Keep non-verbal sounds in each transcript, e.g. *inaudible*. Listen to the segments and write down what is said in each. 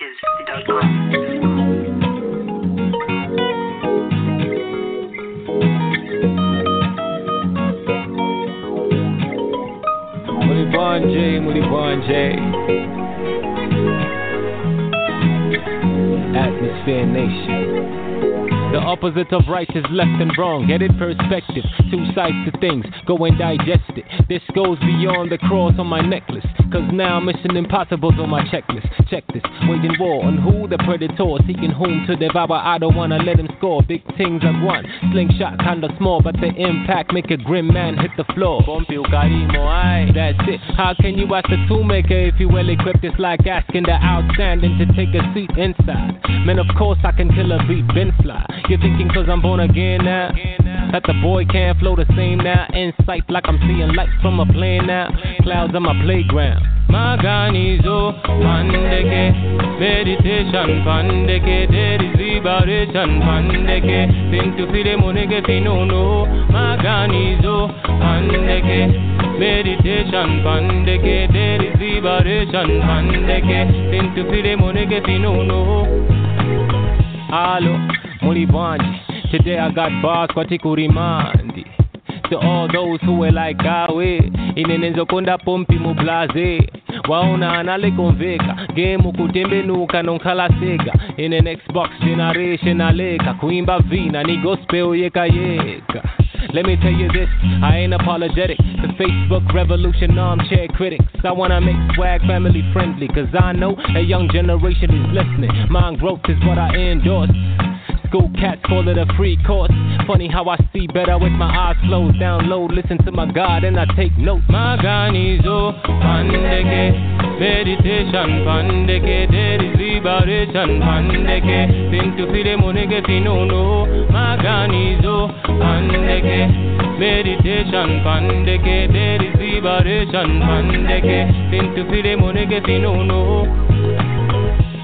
TheNatives.com. Muli Bonje, Muli Bonje. Atmosphere Nation. The opposite of right is left and wrong. Get it perspective. Two sides to things. Go and digest it. This goes beyond the cross on my necklace. Cause now Mission Impossible's on my checklist. Check this. Waging war on who? The predator. Seeking whom to devour. I don't wanna let him score. Big things at one. Slingshot kinda small, but the impact make a grim man hit the floor. That's it. How can you ask the toolmaker if you well equipped? It's like asking the outstanding to take a seat inside. Man, of course I can kill a beat, Ben fly. You're thinking cause I'm born again now? That the boy can't flow the same now. Insight like I'm seeing lights from a plane now. Clouds on my playground. Maganizo, pandeke, meditation, pandeke, there is liberation, pandeke, been to feel monege finono, maganizo, pandeke, meditation, pandeke, there is liberation, pandeke, been to feel monege finono. Hello, Muli Bonji. Today I got bars kwa tikurimandi. To all those who were like gawe inenenzo konda pompi mublaze waona analekonveka game kutembenuka nonkhala sega in an xbox generation aleka kuimba vina ni gospel yeka yeka let me tell you this, I ain't apologetic. The Facebook revolution armchair critics. I wanna make swag family friendly, cause I know a young generation is listening. Mind growth is what I endorse. School cats call it a free course. Funny how I see better with my eyes closed. Download, listen to my God, and I take notes. My Ganizo, Pandeke, meditation, Pandeke, there is liberation, Pandeke, been to feel monege finono. Oh, my Ganizo, Pandeke, meditation, Pandeke, there is liberation, Pandeke, been to feel monege finono. Oh,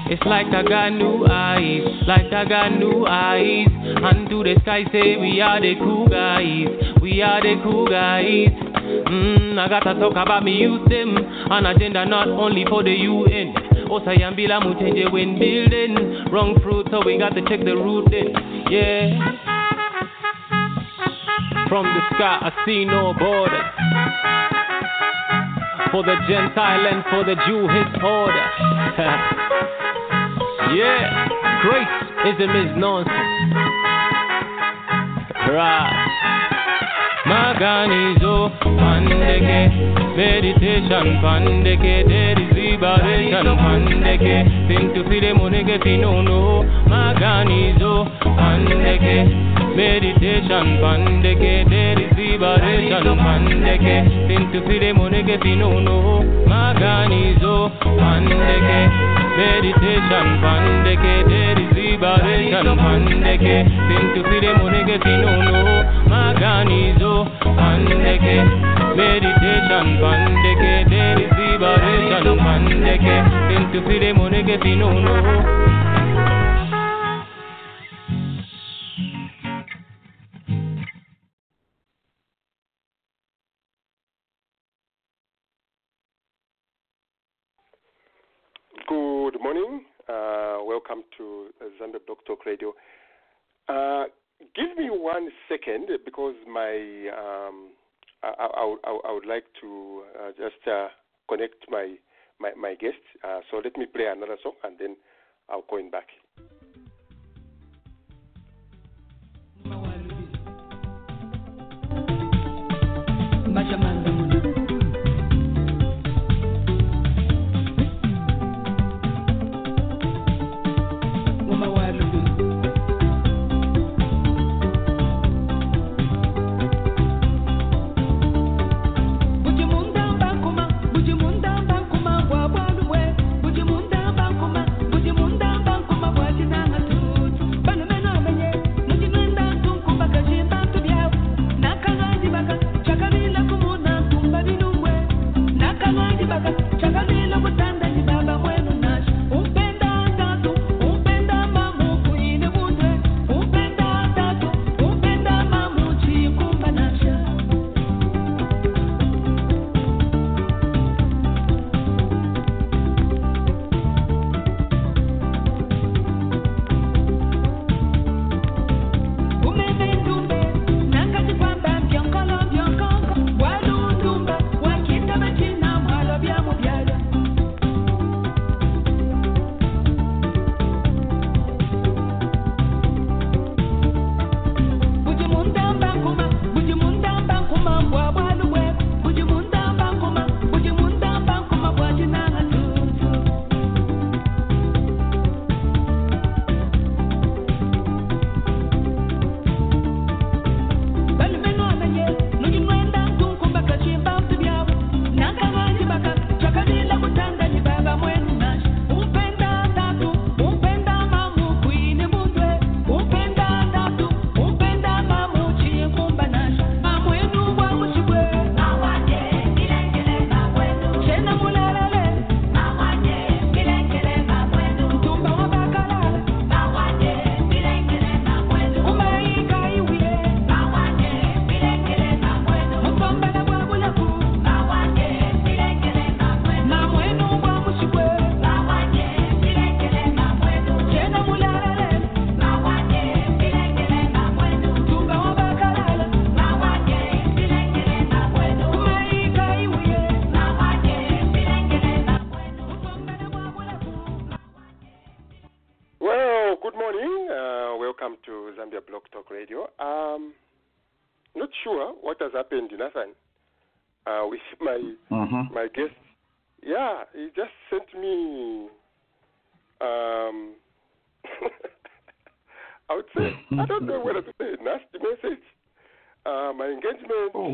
It's like I got new eyes, like I got new eyes. And to the sky say we are the cool guys, we are the cool guys. Mm, I gotta talk about me youth them, an agenda not only for the UN. Osayambila mutenje when building, wrong fruit so we got to check the root then, yeah. From the sky I see no borders. For the Gentile and for the Jew his order. *laughs* Yeah, graceism is nonsense. Right. Maganizo, pandeke, meditation, pandeke, there is liberation, pandeke, been to feel monege finono. Maganizo, pandeke, meditation, pandeke, there is liberation, pandeke, been to feel monege finono. Maganizo, pandeke, meditation, pandeke, there is liberation, pandeke, been to feel monege finono. Maganizo, pandeke, meditation, pandeke, there is liberation, pandeke, been to feel monege finono. Good second because my um, I, I, I, I would like to uh, just uh, connect my my, my guest. Uh, so let me play another song and then I'll call back.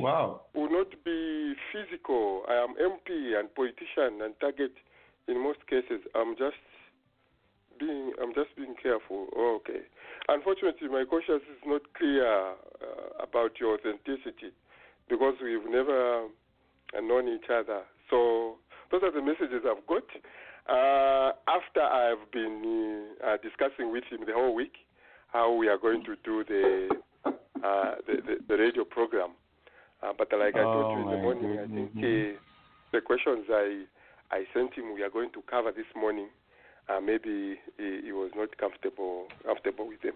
Wow. will not be physical. I am MP and politician and target in most cases. I'm just being I'm just being careful. Oh, okay. Unfortunately, my conscience is not clear uh, about your authenticity because we've never uh, known each other. So those are the messages I've got. Uh, after I've been uh, discussing with him the whole week how we are going to do the uh, the, the, the radio program. Uh, but like I told Oh, you in the my morning, I think uh, the questions I I sent him we are going to cover this morning. Uh, maybe he, he was not comfortable comfortable with them.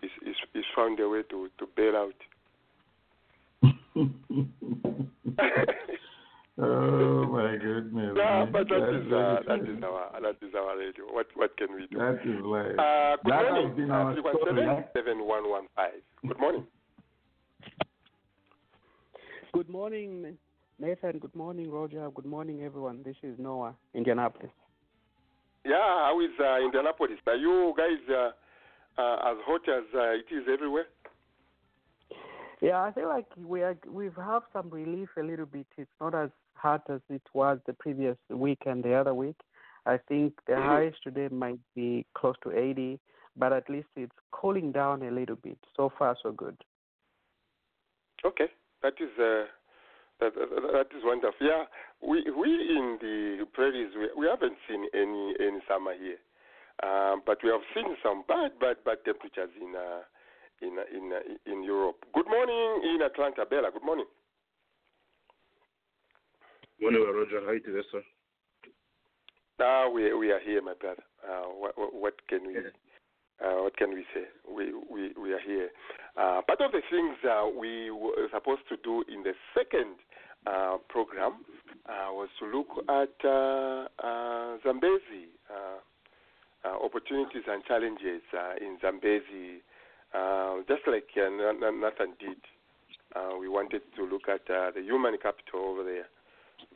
He's, he's, he's found a way to, to bail out. *laughs* *laughs* oh my goodness. Man. but that That's is uh, that is our that is our radio. What what can we do? That is like Uh, good that morning. has been Uh, our 317 story. 7115. Good morning. Good morning, Nathan. Good morning, Roger. Good morning, everyone. This is Noah, Indianapolis. Yeah, how is uh, Indianapolis? Are you guys uh, uh, as hot as uh, it is everywhere? Yeah, I feel like we are we've have some relief a little bit. It's not as hot as it was the previous week and the other week. I think the Mhm. highest today might be close to 80, but at least it's cooling down a little bit. So far, so good. Okay, that is uh, that, that, is wonderful. Yeah, we we in the prairies we, we haven't seen any any summer here, um, but we have seen some bad bad bad temperatures in uh, in uh, in uh, in Europe. Good morning in Atlanta, Bella. Good morning. Morning, Roger. How are you today, sir? Now we we are here, my brother. Uh, what, what what can we uh, what can we say? We we we are here. Uh, part of the things uh, we were supposed to do in the second uh, program uh, was to look at uh, uh, Zambezi uh, uh, opportunities and challenges uh, in Zambezi, uh, just like uh, Nathan did. Uh, we wanted to look at uh, the human capital over there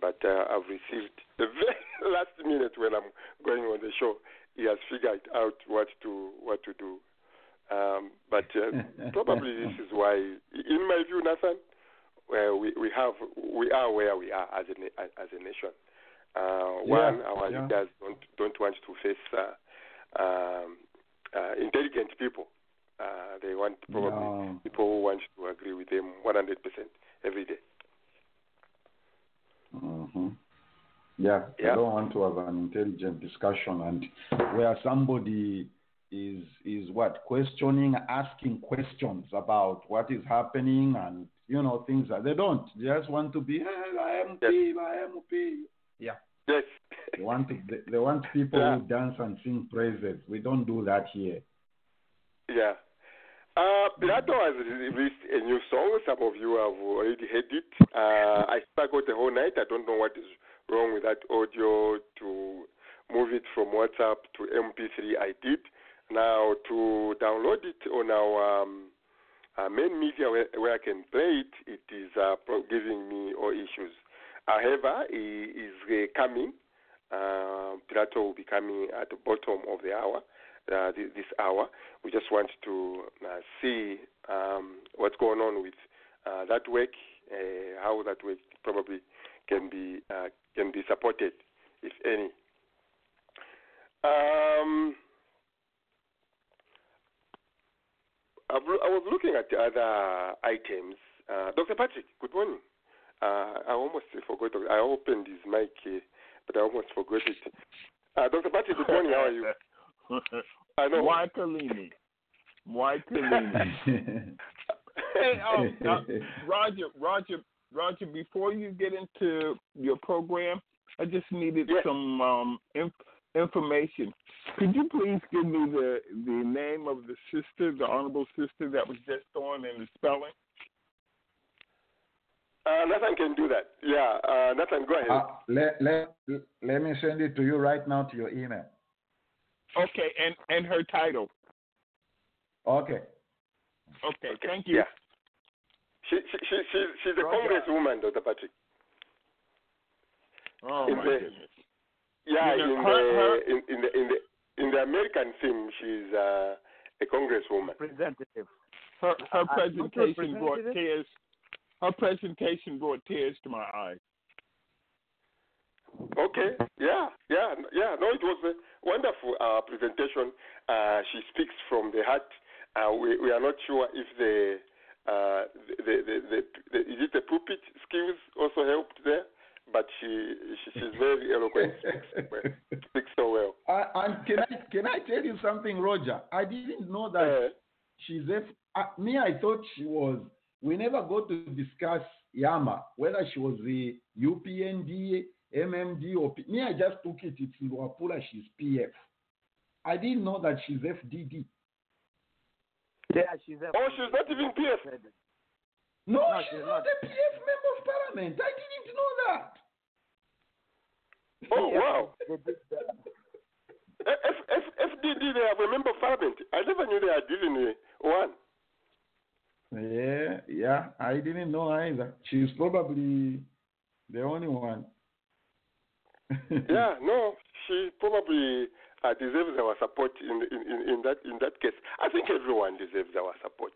but uh, I've received the *laughs* very last minute when I'm going on the show. He has figured out what to what to do. Um, but uh, *laughs* probably this is why, in my view, Nathan, we, we have we are where we are as a as a nation. Uh, one, our yeah. leaders don't don't want to face uh, um, uh, intelligent people. Uh, they want probably No. people who want to agree with them 100% every day. hmm Yeah, Yeah. I don't want to have an intelligent discussion and where somebody is is what questioning, asking questions about what is happening and you know things that they don't. They just want to be hey, I am P, I am P. Yeah, Yes. they want to, they, they want people Yeah. who dance and sing praises. We don't do that here. Yeah. Uh, Pilato has released a new song. Some of you have already heard it. Uh, I struggled the whole night. I don't know what is wrong with that audio to move it from WhatsApp to MP3. I did. Now to download it on our um, uh, main media where, where I can play it, it is uh, giving me all issues. However, he is uh, coming. Uh, will be coming at the bottom of the hour, uh, this, hour. We just want to uh, see um, what's going on with uh, that work, how that work probably can be can be supported, if any. Um, I've, I was looking at the other items. Uh, Dr. Patrick, good morning. Uh, I almost forgot. I opened his mic, uh, but I almost forgot it. Uh, Dr. Patrick, good morning. How are you? *laughs* I know. Mwaitalini. Mwaitalini. *laughs* Hey, um, uh, Roger, Roger, Roger. Before you get into your program, I just needed Yes. some um, inf- information. Could you please give me the the name of the sister, the honorable sister that was just on, and the spelling? Uh, Nathan can do that. Yeah, uh, Nathan, go ahead. Uh, let, let, let me send it to you right now to your email. Okay, and and her title. Okay. Okay, thank you. Yeah. She, she, she, she, she's a Roger. congresswoman, Dr. Patrick. Oh In my the- goodness. Yeah, You in, the, her- in, in the in the in the American theme, she's uh, a congresswoman. Representative. Her her Uh, presentation brought tears. Her presentation brought tears to my eyes. Okay. Yeah. Yeah. Yeah. No, it was a wonderful uh, presentation. Uh, she speaks from the heart. Uh, we we are not sure if the uh, the, the, the, the is it the pulpit skills also helped there, but she, she she's very eloquent. speaks, well, speaks so well. Uh, and can I can I tell you something, Roger? I didn't know that Uh, she's F. Uh, me, I thought she was. We never got to discuss Yama whether she was the UPND, MMD, or P- me. I just took it. It's Luapula. She's PF. I didn't know that she's FDD. Yeah, she's a. oh, she's not even PF. No, No, she's she's not not. a PF member of parliament. I didn't know that. Oh wow. They did that. F, F, FDD, they have a member of parliament. I never knew they had even one. Yeah, yeah. I didn't know either. She's probably the only one. *laughs* Yeah, no, she probably uh, deserves our support in, in, in, in that in that case. I think everyone deserves our support.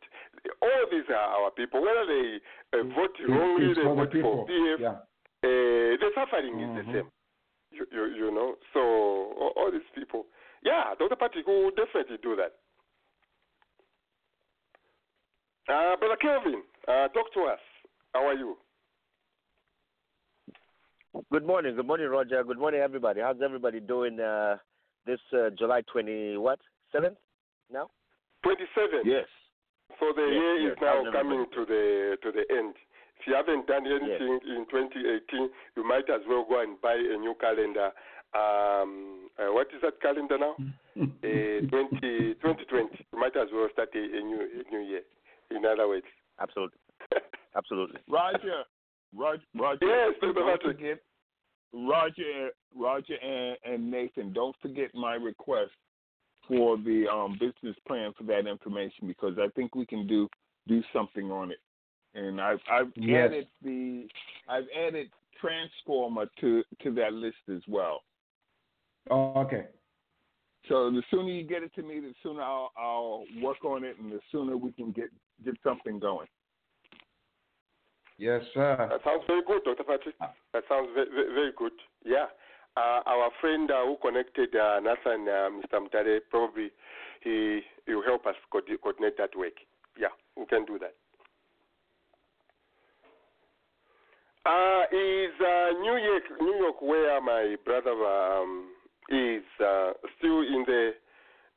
All these are our people. Whether they uh, vote It- wrongly, it's they for the vote people. for PF, Yeah. uh, the suffering is Mhm. the same. You, you, you know, so all, all these people. Yeah, Dr. Patrick will definitely do that. Uh, Brother Kelvin, uh, talk to us. How are you? Good morning. Good morning, Roger. Good morning, everybody. How's everybody doing uh, this uh, July 20, what, 7th now? 27. Yes. So the Yes, year yes. is now coming to the to the end. If you haven't done anything in 2018, you might as well go and buy a new calendar. Um, uh, what is that calendar now? *laughs* uh, 20, 2020. You might as well start a, a new a new year. In other words. Absolutely. *laughs* Absolutely. Roger, Roger, Roger. Yes, Dr. don't Patrick. Roger, Roger, and, and Nathan. Don't forget my request for the um, business plan for that information because I think we can do do something on it. And I've I've Yes. added the I've added transformer to to that list as well. Oh, okay. So the sooner you get it to me, the sooner I'll, I'll work on it, and the sooner we can get get something going. Yes, sir. That sounds very good, Dr. Patrick. That sounds very, very, good. Yeah. Uh, our friend uh, who connected uh, Nathan, uh, Mr. Mtare, probably he will help us co- coordinate that work. Yeah, we can do that. Uh, is uh, New York, New York, where my brother um, is uh, still in the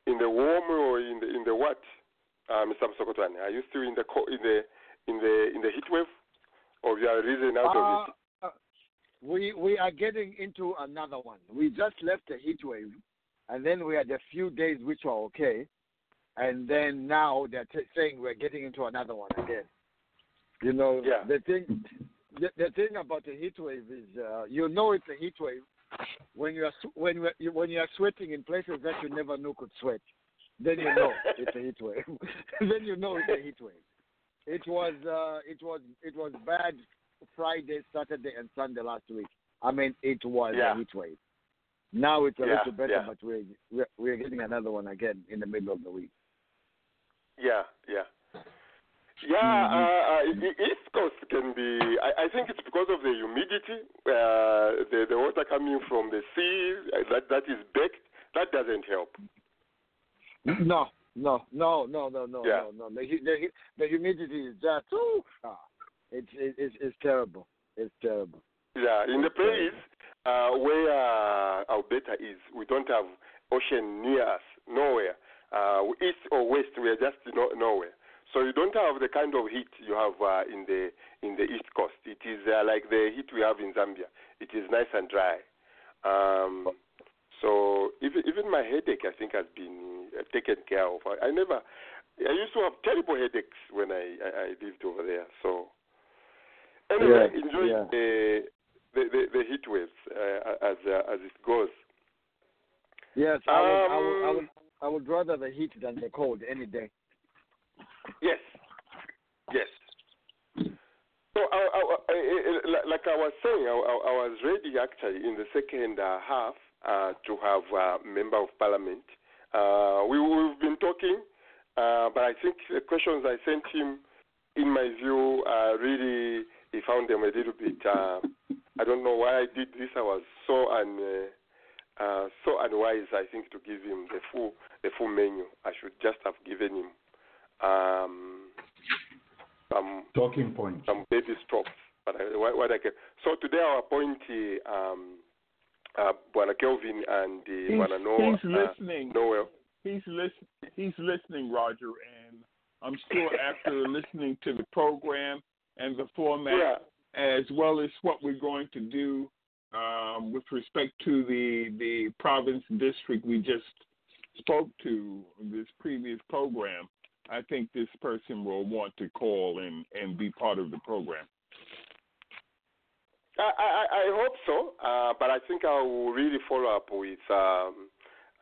in the warm or in the in the what, uh, Mr. Msokotwane? Are you still in the co- in the in the in the heat wave, or you are risen out of it? Uh, we we are getting into another one. We just left the heat wave, and then we had a few days which were okay, and then now they're t- saying we're getting into another one again. You know, Yeah. the thing the, the thing about the heat wave is uh, you know it's a heat wave when you are when you when you are sweating in places that you never knew could sweat. Then you know *laughs* it's a heat wave. *laughs* then you know it's a heat wave. It was uh, it was it was bad Friday, Saturday, and Sunday last week. I mean, it was Yeah. a heat wave. Now it's a Yeah, little better, yeah. but we're, we're we're getting another one again in the middle of the week. Yeah, yeah. Yeah, uh, uh, the East Coast can be. I, I think it's because of the humidity, uh, the the water coming from the sea uh, that that is baked. That doesn't help. No, no, no, no, no, no, Yeah. no, no. The, the, the humidity is just ooh, ah, it's it, it's it's terrible. It's terrible. Yeah, in the place uh, where uh, Alberta is, we don't have ocean near us, nowhere. Uh, east or west, we are just no, nowhere. So you don't have the kind of heat you have uh, in the in the east coast. It is uh, like the heat we have in Zambia. It is nice and dry. Um, so even even my headache, I think, has been uh, taken care of. I, I never. I used to have terrible headaches when I, I, I lived over there. So anyway, Yeah, enjoy yeah. the, the the the heat waves uh, as uh, as it goes. Yes, I would, I would, I Um, would, I would rather the heat than the cold any day. Yes. Yes. So, I, I, I, like I was saying, I, I, was ready actually in the second uh, half uh, to have a member of parliament. Uh, we, we've been talking, uh, but I think the questions I sent him, in my view, uh, really he found them a little bit. Uh, I don't know why I did this. I was so un, so unwise. I think to give him the full the full menu. I should just have given him. Um, some talking points, some baby strokes. But I, what, what I can. So today our appointee, um, uh, Bwana Kelvin and uh, he's, Bwana Noah. He's listening. Uh, Noel. He's listen. He's listening, Roger, and I'm sure *laughs* after listening to the program and the format, yeah. as well as what we're going to do um, with respect to the the province and district we just spoke to this previous program, I think this person will want to call and, and be part of the program. I, I, I hope so, uh, but I think I will really follow up with um,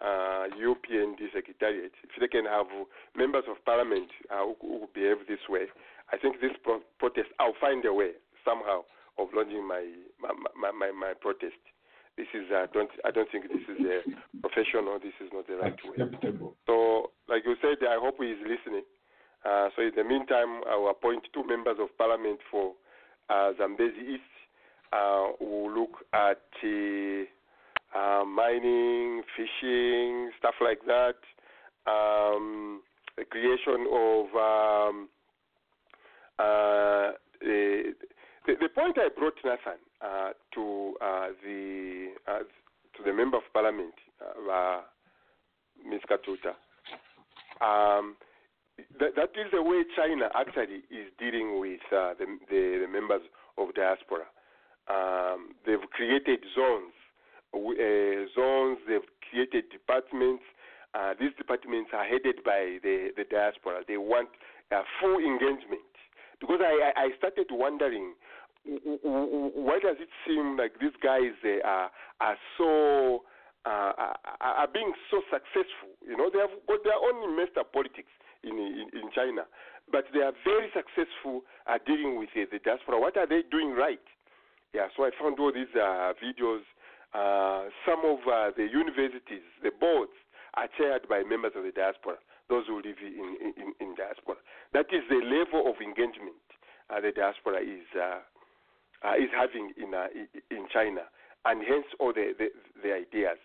uh, UPND Secretariat. If they can have members of parliament uh, who, who behave this way, I think this pro- protest, I'll find a way somehow of launching my my, my, my, my protest. This is uh, don't I don't think this is a professional. This is not the right way. So, like you said, I hope he is listening. Uh, so, in the meantime, I will appoint two members of parliament for uh, Zambezi East. Uh, will look at uh, mining, fishing, stuff like that. Um, the creation of um, uh, the, the, the point I brought Nathan uh, to uh, the uh, to the member of parliament, uh, Ms. Katuta. Um, that, that is the way China actually is dealing with uh, the, the, the, members of diaspora. Um, they've created zones, uh, zones. They've created departments. these departments are headed by the, the diaspora. They want full engagement because I, I started wondering why does it seem like these guys are are so uh, are, being so successful? You know, they have got their own master politics in, in, in China, but they are very successful at dealing with uh, the diaspora. What are they doing right? Yeah, so I found all these uh, videos. Uh, some of uh, the universities, the boards, are chaired by members of the diaspora. Those who live in in, in diaspora. That is the level of engagement uh, the diaspora is uh, is having in uh, in China, and hence all the the, the ideas.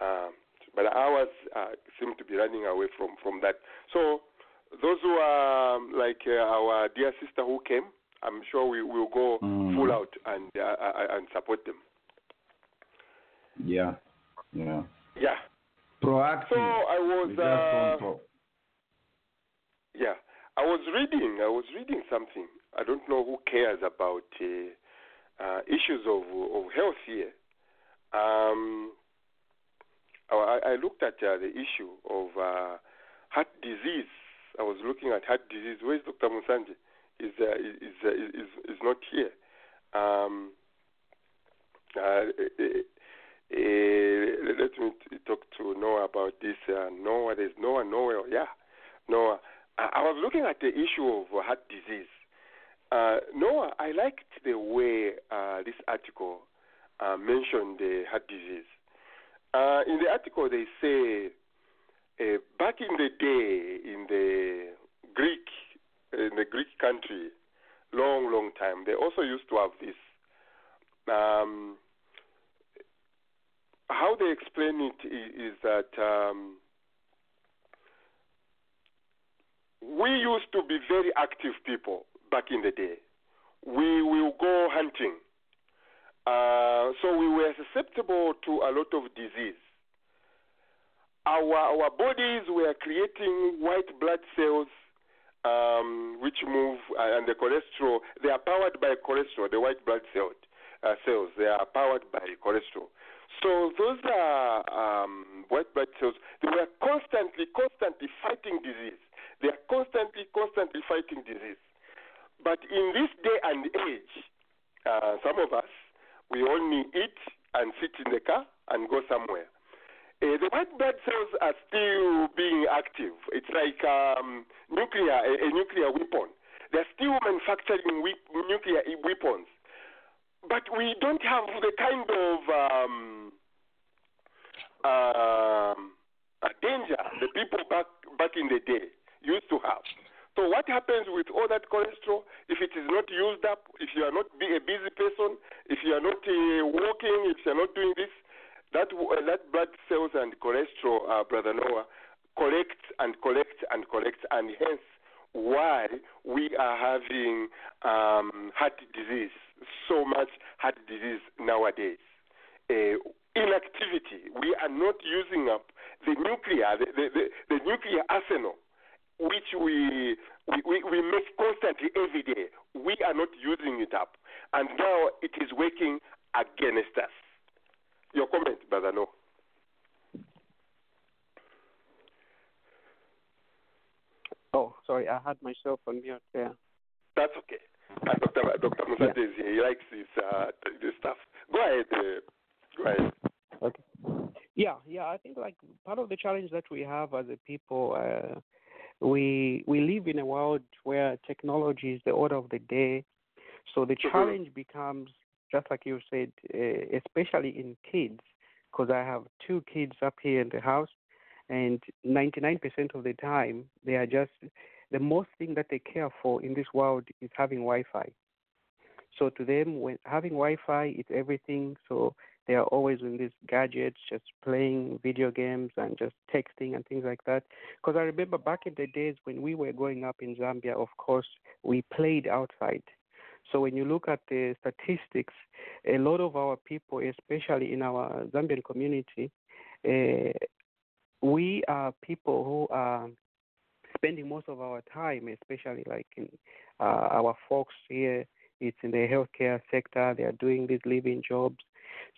Um, but ours uh, seem to be running away from from that. So those who are um, like uh, our dear sister who came, I'm sure we will go mm. full out and uh, and support them. Yeah, yeah, yeah. Proactive. So I was. yeah, I was reading. I was reading something. I don't know who cares about uh, issues of, of health here. Um, I, I, looked at uh, the issue of uh, heart disease. I was looking at heart disease. Where's Dr. Musanje? Is, uh, is, uh, is, is not here. Um, uh, let me talk to Noah about this. Noah, there's Noah, Noah, yeah, Noah. I was looking at the issue of heart disease. Uh, Noah, I liked the way uh, this article uh, mentioned the heart disease. Uh, in the article, they say uh, back in the day, in the Greek, in the Greek country, long, long time, they also used to have this. Um, how they explain it is, is that um, we used to be very active people back in the day. We will go hunting. Uh, so we were susceptible to a lot of disease. Our, our bodies were creating white blood cells um, which move, uh, and the cholesterol, they are powered by cholesterol, the white blood cells. Uh, cells, they are powered by cholesterol. So those are um, white blood cells. They were constantly, constantly fighting disease. They are constantly, constantly fighting disease. But in this day and age, uh, some of us, we only eat and sit in the car and go somewhere. Uh, the white blood cells are still being active. It's like um, nuclear, a, a, nuclear weapon. They're still manufacturing we- nuclear weapons, but we don't have the kind of um, uh, danger the people back back in the day used to have. So what happens with all that cholesterol if it is not used up? If you are not a busy person, if you are not uh, walking, if you are not doing this, that uh, that blood cells and cholesterol, uh, brother Noah, collect and collect and collect, and hence why we are having um, heart disease, so much heart disease nowadays. Uh, inactivity. We are not using up the nuclear, the, the, the, the nuclear arsenal, which we, we, we, we make constantly every day. We are not using it up. And now it is working against us. Your comment, Brother No. Oh, sorry, I had myself on mute there. That's okay. Uh, Dr. Dr. Musate yeah. He likes this, uh, this stuff. Go ahead. Uh, go ahead. Okay. Yeah, yeah. I think like part of the challenge that we have as a people, uh, we we live in a world where technology is the order of the day. So the challenge mm-hmm. becomes just like you said, uh, especially in kids, because I have two kids up here in the house, and 99% of the time they are just the most thing that they care for in this world is having Wi-Fi. So to them, when having Wi-Fi, it's everything. So they are always in these gadgets, just playing video games and just texting and things like that. Because I remember back in the days when we were growing up in Zambia, of course, we played outside. So when you look at the statistics, a lot of our people, especially in our Zambian community, uh, we are people who are spending most of our time, especially like in uh, our folks here. It's in the healthcare sector. They are doing these living jobs.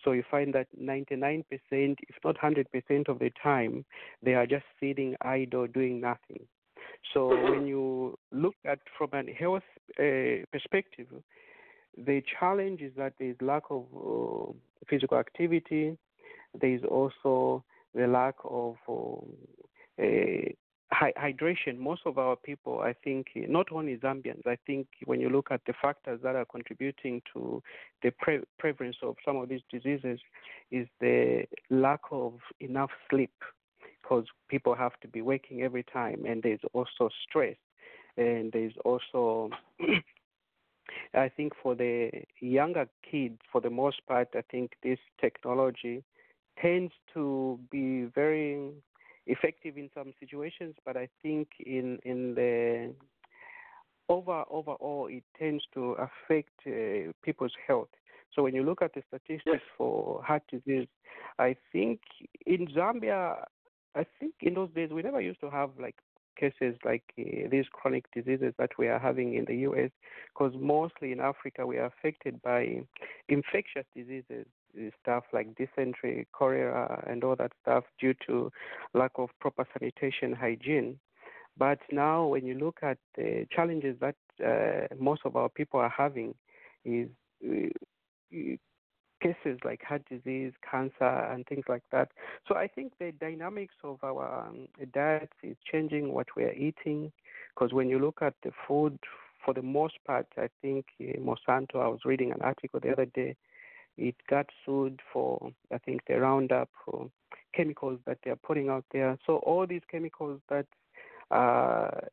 So you find that 99%, if not 100% of the time, they are just sitting idle doing nothing. So *coughs* when you look at from a health uh, perspective, the challenge is that there is lack of uh, physical activity. There is also the lack of um, uh, hydration. Most of our people, I think, not only Zambians, I think when you look at the factors that are contributing to the pre- prevalence of some of these diseases, is the lack of enough sleep because people have to be waking every time, and there's also stress, and there's also *clears throat* I think for the younger kids, for the most part, I think this technology tends to be very effective in some situations, but I think in in the over overall it tends to affect uh, people's health. So when you look at the statistics yes. for heart disease, I think in Zambia I think in those days we never used to have like cases like uh, these chronic diseases that we are having in the US, because mostly in Africa we are affected by infectious diseases, uh, stuff like dysentery, cholera, and all that stuff due to lack of proper sanitation hygiene. But now, when you look at the challenges that uh, most of our people are having, is uh, cases like heart disease, cancer, and things like that. So I think the dynamics of our um, diets is changing what we are eating. Because when you look at the food, for the most part, I think uh, Monsanto. I was reading an article the other day. It got sued for I think the Roundup chemicals that they are putting out there. So all these chemicals that are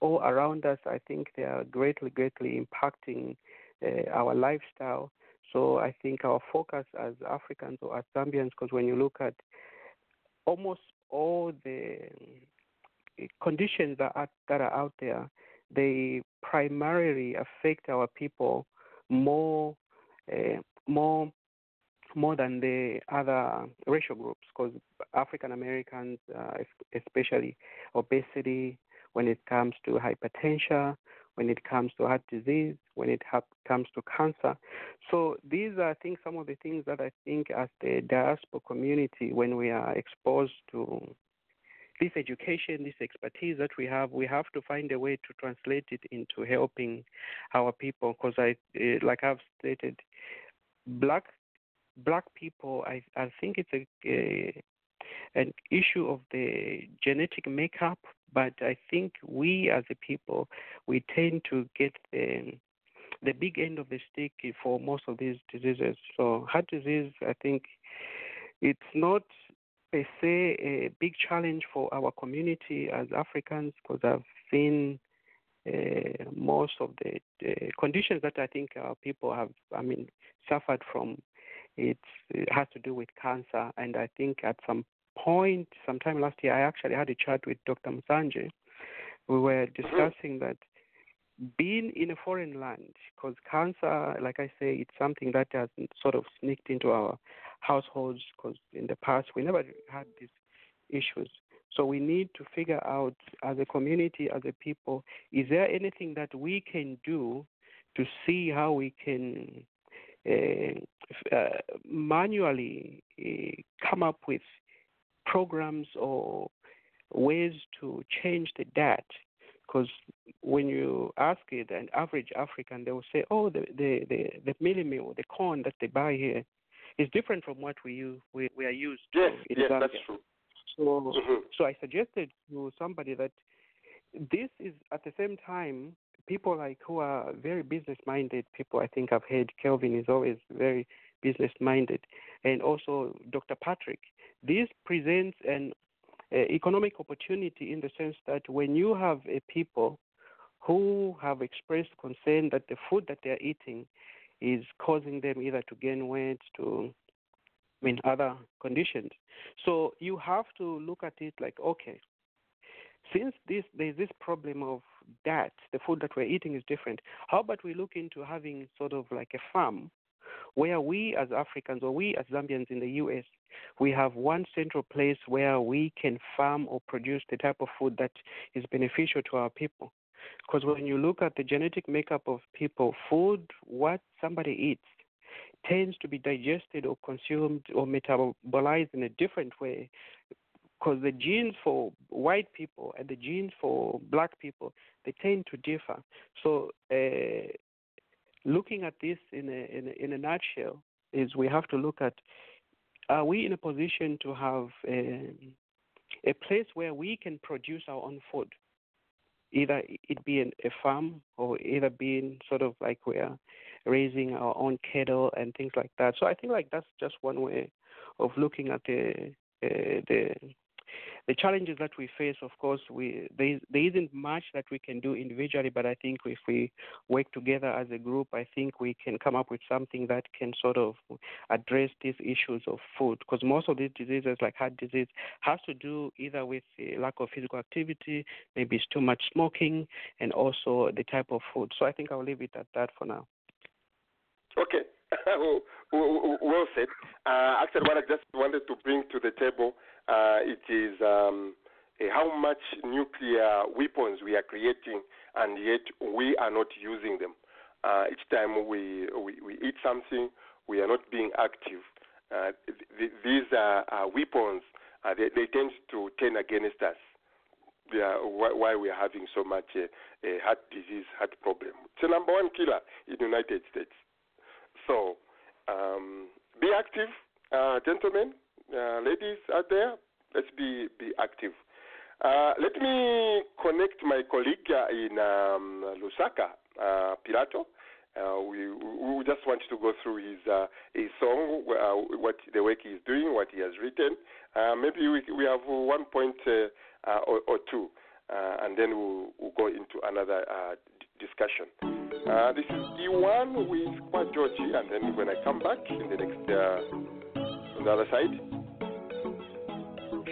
all around us, I think they are greatly, greatly impacting uh, our lifestyle. So I think our focus as Africans or as Zambians, because when you look at almost all the conditions that are, that are out there, they primarily affect our people more, uh, more, more than the other racial groups. Because African Americans, uh, especially obesity, when it comes to hypertension, when it comes to heart disease, when it ha- comes to cancer. So these are, I think, some of the things that I think as the diaspora community, when we are exposed to this education, this expertise that we have, we have to find a way to translate it into helping our people. Because I, eh, like I've stated, black black people, I I think it's a, a an issue of the genetic makeup, but I think we as a people we tend to get the the big end of the stick for most of these diseases. So heart disease, I think, it's not per se a big challenge for our community as Africans because I've seen uh, most of the, the, conditions that I think our people have, I mean, suffered from. It's, it has to do with cancer, and I think at some point, sometime last year, I actually had a chat with Dr. Msanje. We were discussing that being in a foreign land, because cancer, like I say, it's something that has sort of sneaked into our households, because in the past we never had these issues. So we need to figure out as a community, as a people, is there anything that we can do to see how we can uh, uh, manually uh, come up with programs or ways to change the diet? Because when you ask it, an average African, they will say, "Oh, the the the, the meal, the corn that they buy here, is different from what we use, we, we are used yes, to in yes, Zambia." that's true. So, Mhm. so I suggested to somebody that this is at the same time people like who are very business minded people. I think I've heard Kelvin is always very business minded, and also Dr. Patrick. This presents an uh, economic opportunity in the sense that when you have a people who have expressed concern that the food that they're eating is causing them either to gain weight, to I mean other conditions. So you have to look at it like, okay, since this there's this problem of that, the food that we're eating is different. How about we look into having sort of like a farm where we as Africans or we as Zambians in the US, we have one central place where we can farm or produce the type of food that is beneficial to our people. Because when you look at the genetic makeup of people, food, what somebody eats, tends to be digested or consumed or metabolized in a different way because the genes for white people and the genes for black people they tend to differ so uh, looking at this in a, in a in a nutshell is we have to look at are we in a position to have a, a place where we can produce our own food either it be an, a farm or either being sort of like we're raising our own cattle and things like that. So I think like that's just one way of looking at the uh, the the challenges that we face. Of course, we there, there isn't much that we can do individually, but I think if we work together as a group, I think we can come up with something that can sort of address these issues of food. Because most of these diseases, like heart disease, has to do either with lack of physical activity, maybe it's too much smoking, and also the type of food. So I think I'll leave it at that for now. Okay. *laughs* well said. Uh, actually, what I just wanted to bring to the table uh, it is um, how much nuclear weapons we are creating, and yet we are not using them. Uh, each time we, we we eat something, we are not being active. Uh, th- th- these are, are weapons. Uh, they, they tend to turn against us. Why, we are having so much uh, heart disease, heart problem. It's the number one killer in the United States. So, um, be active, uh, gentlemen, uh, ladies out there. Let's be be active. Uh, let me connect my colleague uh, in um, Lusaka, uh, Pilato. Uh, we, we just want to go through his uh, his song, uh, what the work he's doing, what he has written. Uh, maybe we we have one point uh, uh, or, or two, uh, and then we'll, we'll go into another uh, d- discussion. Uh, this is D1 with Kwa Georgie, and then when I come back in the next uh, on the other side,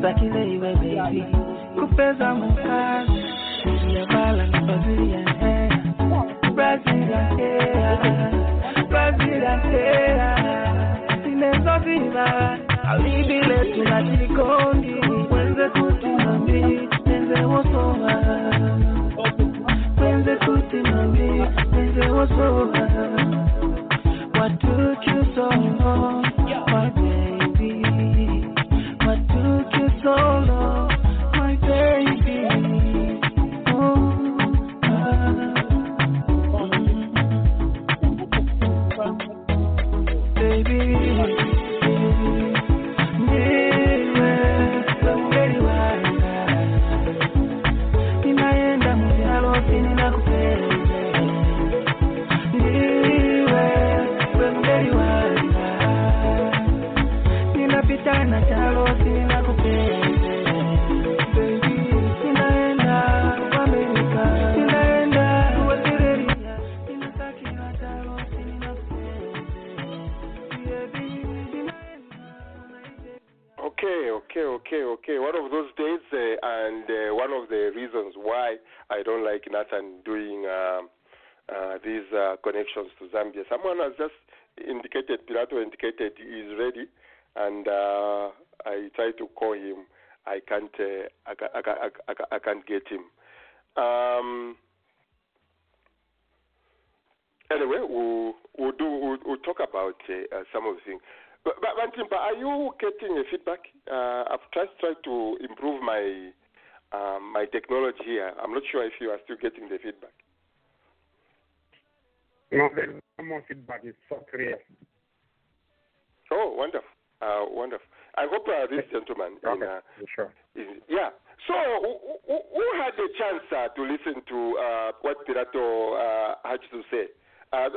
nisakile iwe baby, kupeza mukazi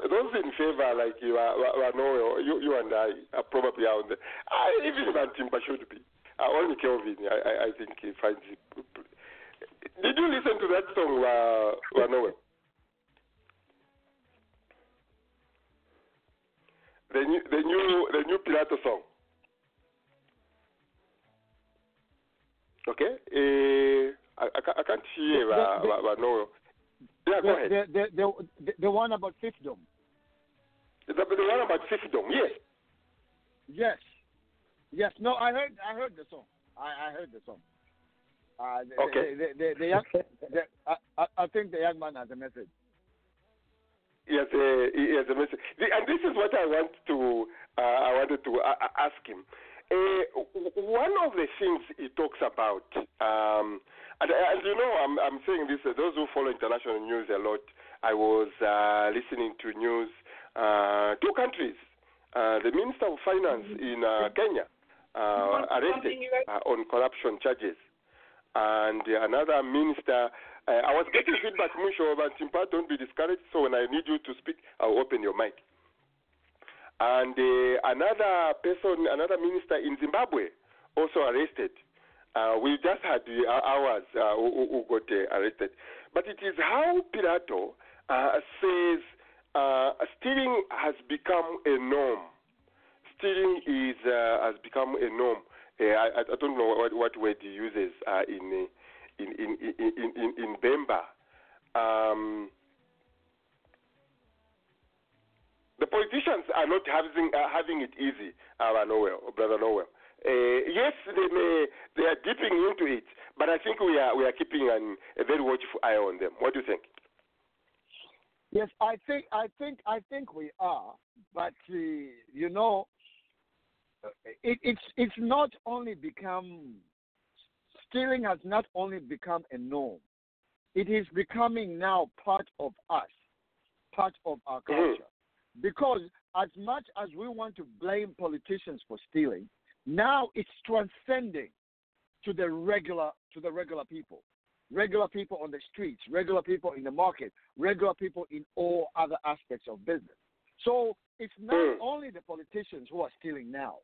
those in favor, like you, are, Wanoyo, you, you and I, are probably out there. Uh, even Bantimpa should be. Uh, only Kelvin, I, I, I think he finds it. Did you listen to that song, uh, Wanoyo? The new, the new, the new Pilato song. Okay. Uh, I, I, I can't hear uh, The- the- Wa- Yeah, go ahead. The, the, the, the, the one about fiefdom. The, the one about fiefdom, yes. Yes. Yes. No, I heard. I heard the song. I, I heard the song. Uh, the, Okay. The, the, the, young, the, I, I think the young man has a message. Yes, uh, he has a message. And this is what I want to, uh, I wanted to uh, ask him. Uh, one of the things he talks about, um, and, and you know, I'm, I'm saying this, uh, those who follow international news a lot, I was uh, listening to news, uh, two countries, uh, the Minister of Finance in uh, Kenya uh, arrested uh, on corruption charges and another minister. Uh, I was getting feedback, Musho, but Timpa, don't be discouraged. So when I need you to speak, I'll open your mic. And uh, another person, another minister in Zimbabwe, also arrested. Uh, we just had uh, who, who- who got uh, arrested. But it is how Pilato uh, says uh, stealing has become a norm. Stealing is uh, has become a norm. Uh, I, I don't know what, what word he uses in, uh, in, in, in, in, in, in Bemba. Um, the politicians are not having uh, having it easy, uh, Noel, brother Noel. Uh, yes, they may they are dipping into it, but I think we are we are keeping an, a very watchful eye on them. What do you think? Yes, I think I think I think we are, but uh, you know, it, it's it's not only become stealing has not only become a norm, it is becoming now part of us, part of our culture. Because as much as we want to blame politicians for stealing, now it's transcending to the regular to the regular people. Regular people on the streets, regular people in the market, regular people in all other aspects of business. So it's not Mm. only the politicians who are stealing now.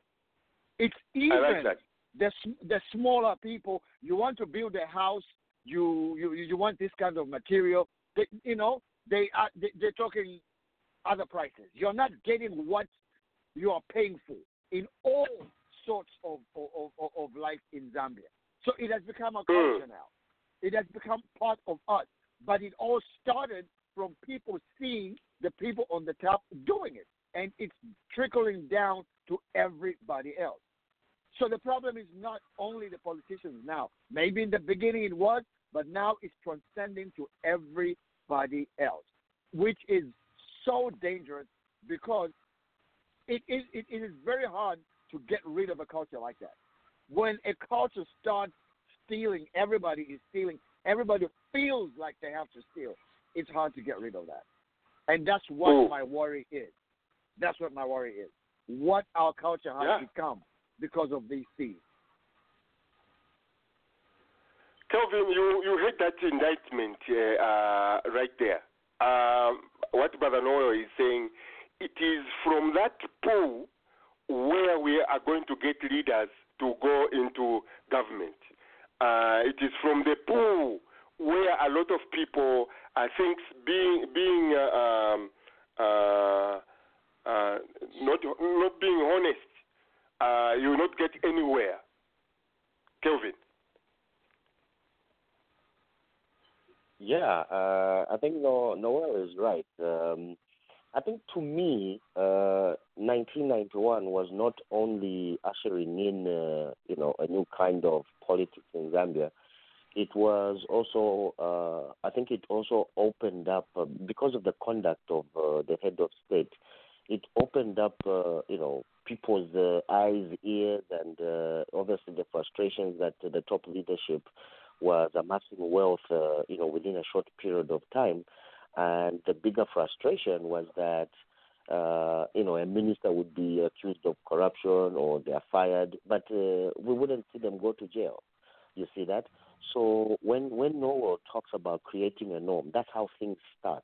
It's even like the the smaller people. You want to build a house, you you you want this kind of material. They, you know, they are they, they're talking other prices. You're not getting what you are paying for in all sorts of of, of, of life in Zambia. So it has become a culture now. It has become part of us. But it all started from people seeing the people on the top doing it. And it's trickling down to everybody else. So the problem is not only the politicians now. Maybe in the beginning it was, but now it's transcending to everybody else, which is so dangerous because it is it, is very hard to get rid of a culture like that. When a culture starts stealing, everybody is stealing. Everybody feels like they have to steal. It's hard to get rid of that, and that's what Ooh. my worry is. That's what my worry is. What our culture has Yeah. become because of these thieves. Kelvin, you, you heard that indictment uh, uh, right there. Um, what Brother Noel is saying, it is from that pool where we are going to get leaders to go into government. Uh, it is from the pool where a lot of people, I think, being being uh, um, uh, uh, not not being honest, uh, you will not get anywhere. Kelvin. Yeah, uh, I think no, Noel is right. Um, I think to me, uh, 1991 was not only ushering in, uh, you know, a new kind of politics in Zambia. It was also, uh, I think, it also opened up uh, because of the conduct of uh, the head of state. It opened up, uh, you know, people's eyes, ears, and obviously the frustrations that the top leadership was amassing wealth, you know, within a short period of time. And the bigger frustration was that, uh, you know, a minister would be accused of corruption or they are fired, but uh, we wouldn't see them go to jail. You see that? So when when Noel talks about creating a norm, that's how things start.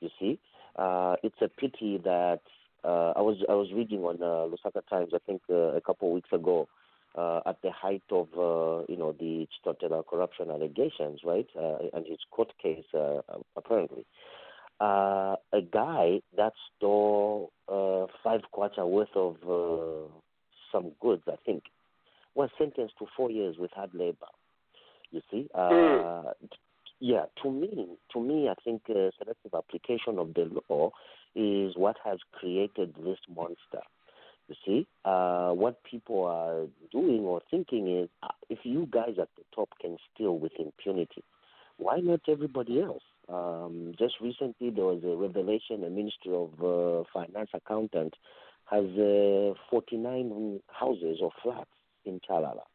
You see, uh, it's a pity that uh, I was I was reading on uh, Lusaka Times, I think uh, a couple of weeks ago, uh, at the height of uh, you know the Chitotela corruption allegations, right, uh, and his court case uh, apparently. Uh, a guy that stole uh, five kwacha worth of uh, some goods, I think, was sentenced to four years with hard labor. You see, uh, yeah. To me, to me, I think uh, selective application of the law is what has created this monster. You see, uh, what people are doing or thinking is, uh, if you guys at the top can steal with impunity, why not everybody else? Um, just recently, there was a revelation: a Ministry of uh, Finance accountant has uh, 49 houses or flats in Chalala.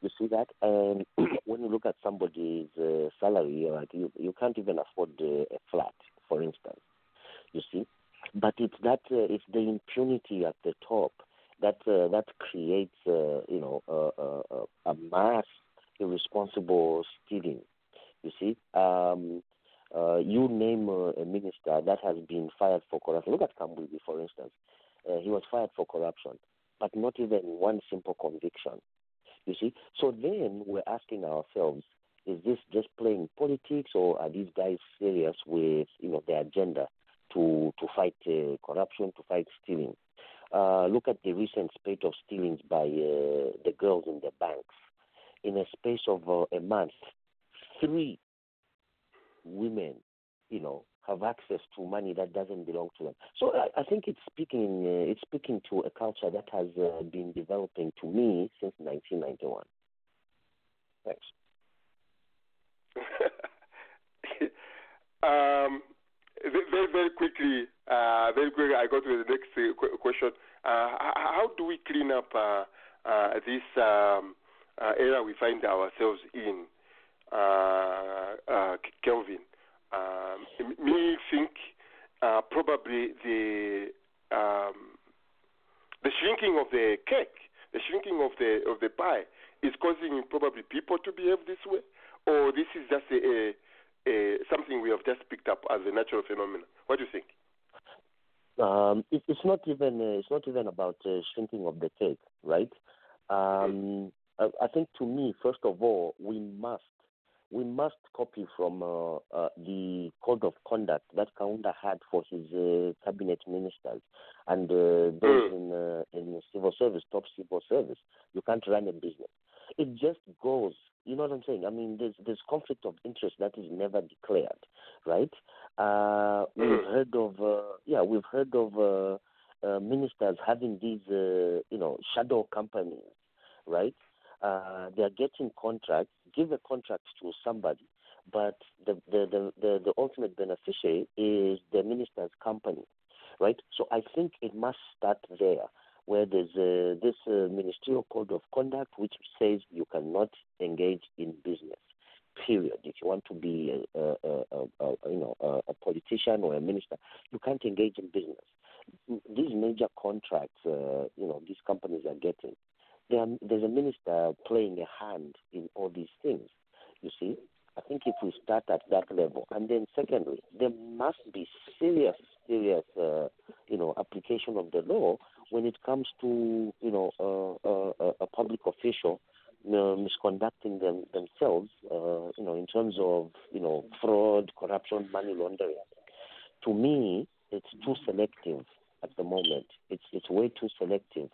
You see that, and *clears throat* when you look at somebody's uh, salary, like you, you can't even afford uh, a flat, for instance. You see, but it's that uh, it's the impunity at the top that uh, that creates uh, you know a, a, a mass irresponsible stealing. You see, um, uh, you name uh, a minister that has been fired for corruption. Look at Kambwili, for instance. Uh, he was fired for corruption, but not even one simple conviction. You see, so then we're asking ourselves: Is this just playing politics, or are these guys serious with you know their agenda to to fight uh, corruption, to fight stealing? Uh, look at the recent spate of stealings by uh, the girls in the banks. In a space of a month, three women, you know, have access to money that doesn't belong to them. So I, I think it's speaking uh, it's speaking to a culture that has uh, been developing to me since 1991. Thanks. *laughs* um, very, very quickly, uh, very quickly, I go to the next uh, question. Uh, how do we clean up uh, uh, this um, era we find ourselves in, Kelvin? Um, me think probably the um, the shrinking of the cake, the shrinking of the of the pie, is causing probably people to behave this way, or this is just a, a, a something we have just picked up as a natural phenomenon? What do you think? Um, it, it's not even uh, it's not even about uh, shrinking of the cake, right? Um, I, I think to me, first of all, we must we must copy from uh, uh, the code of conduct that Kaunda had for his uh, cabinet ministers and uh, those in uh, in civil service, top civil service. You can't run a business. It just goes. You know what I'm saying? I mean, there's there's conflict of interest that is never declared, right? Uh, we've heard of uh, yeah, we've heard of uh, uh, ministers having these uh, you know shadow companies, right? Uh, they are getting contracts, give a contract to somebody, but the, the, the, the, the ultimate beneficiary is the minister's company, right? So I think it must start there, where there's this uh, ministerial code of conduct which says you cannot engage in business. Period. If you want to be a, a, a, you know a, politician or a minister, you can't engage in business. These major contracts, uh, you know, these companies are getting there, there's a minister playing a hand in all these things. You see, I think if we start at that level, and then secondly, there must be serious, serious, uh, you know, application of the law when it comes to, you know, uh, uh, a public official uh, misconducting them themselves, uh, you know, in terms of, you know, fraud, corruption, money laundering. To me, it's too selective at the moment. It's it's way too selective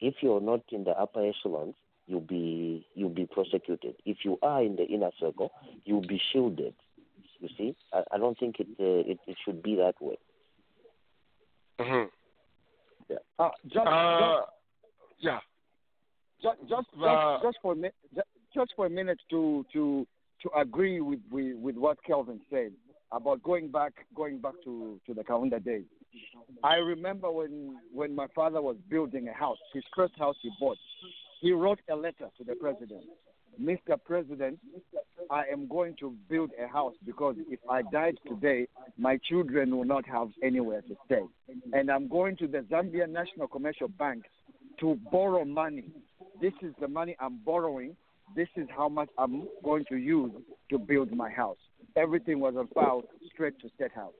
if you're not in the upper echelons, you'll be you'll be prosecuted. If you are in the inner circle, you'll be shielded. You see, I, I don't think it, uh, it it should be that way. Mm-hmm. Yeah. Uh, just, Uh, just, yeah. just, just, Uh, just, for a minute, just, just for a minute to to to agree with, with with what Kelvin said about going back going back to to the Kaunda days. I remember when when my father was building a house, his first house he bought. He wrote a letter to the president. Mr. President, I am going to build a house because if I died today, my children will not have anywhere to stay. And I'm going to the Zambia National Commercial Bank to borrow money. This is the money I'm borrowing. This is how much I'm going to use to build my house. Everything was file straight to State House.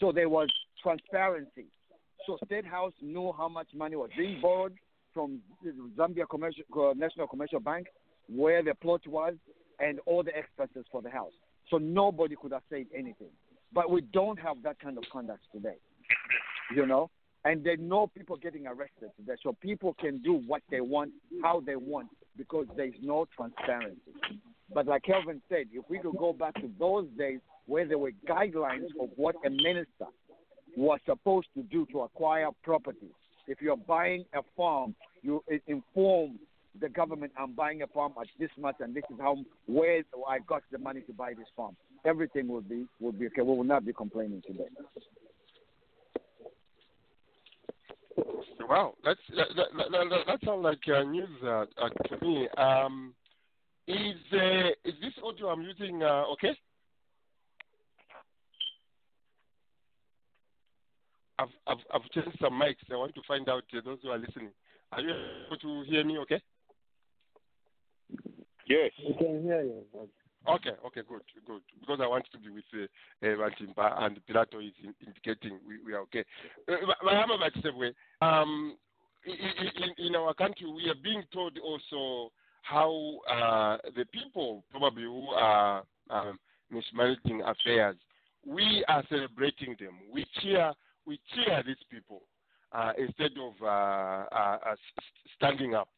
So there was transparency. So State House knew how much money was being borrowed from Zambia Commercial, uh, National Commercial Bank, where the plot was, and all the expenses for the house. So nobody could have said anything. But we don't have that kind of conduct today, you know. And there are no people getting arrested today. So people can do what they want, how they want, because there's no transparency. But like Kelvin said, if we could go back to those days where there were guidelines of what a minister was supposed to do to acquire property. If you're buying a farm, you inform the government I'm buying a farm at this much and this is how where I got the money to buy this farm. Everything will be will be okay. We will not be complaining today. Wow, that's that, that, that, that, sounds like uh, news uh, uh, to me. Um, is uh, is this audio I'm using uh, okay? I've, I've I've changed some mics. I want to find out uh, those who are listening. Are you able to hear me? Okay. Yes. We can hear you. Okay, okay, good, good. Because I want to be with uh, uh, Matimba and Pilato is in, indicating we, we are okay. Uh, Mahama Batisebwe, um, in, in, in our country, we are being told also how uh, the people probably who are um, mismanaging affairs, we are celebrating them. We cheer, we cheer these people uh, instead of uh, uh, uh, standing up.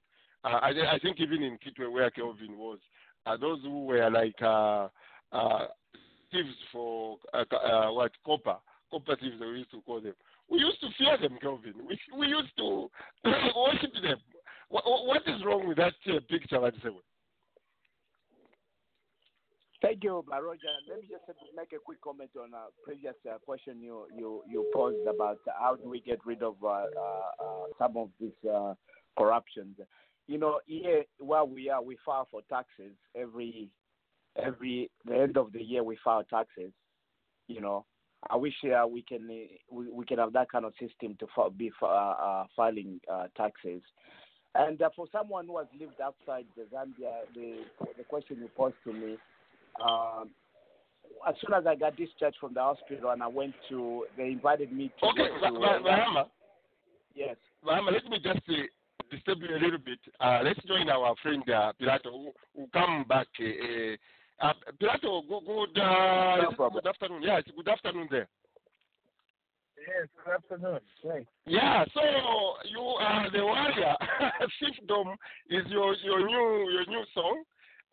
Uh, I, I think even in Kitwe, where Kelvin was, uh, those who were like uh, uh, thieves for uh, uh, what copper, copper thieves we used to call them. We used to fear them, Kelvin. We we used to *coughs* worship them. What, what is wrong with that uh, picture? Thank you, Baroja. Let me just make a quick comment on a previous uh, question you, you, you posed about how do we get rid of uh, uh, some of these corruptions. You know, here where we are, we file for taxes every every the end of the year. We file taxes. You know, I wish uh, we can uh, we, we can have that kind of system to fi- be uh, uh, filing uh, taxes. And uh, for someone who has lived outside the Zambia, the the question you posed to me, um, as soon as I got discharged from the hospital and I went to, they invited me to. Okay, to, Ra- Ra- Rahama. Yes. Rahama, let me just uh, disturb you a little bit. Uh, let's join our friend uh, Pilato, who will come back. Uh, uh, Pilato, good, good, uh, good afternoon. Yes, good afternoon there. Yes, good afternoon. Thanks. Yeah, so you are the warrior. *laughs* Fiefdom is your your new your new song,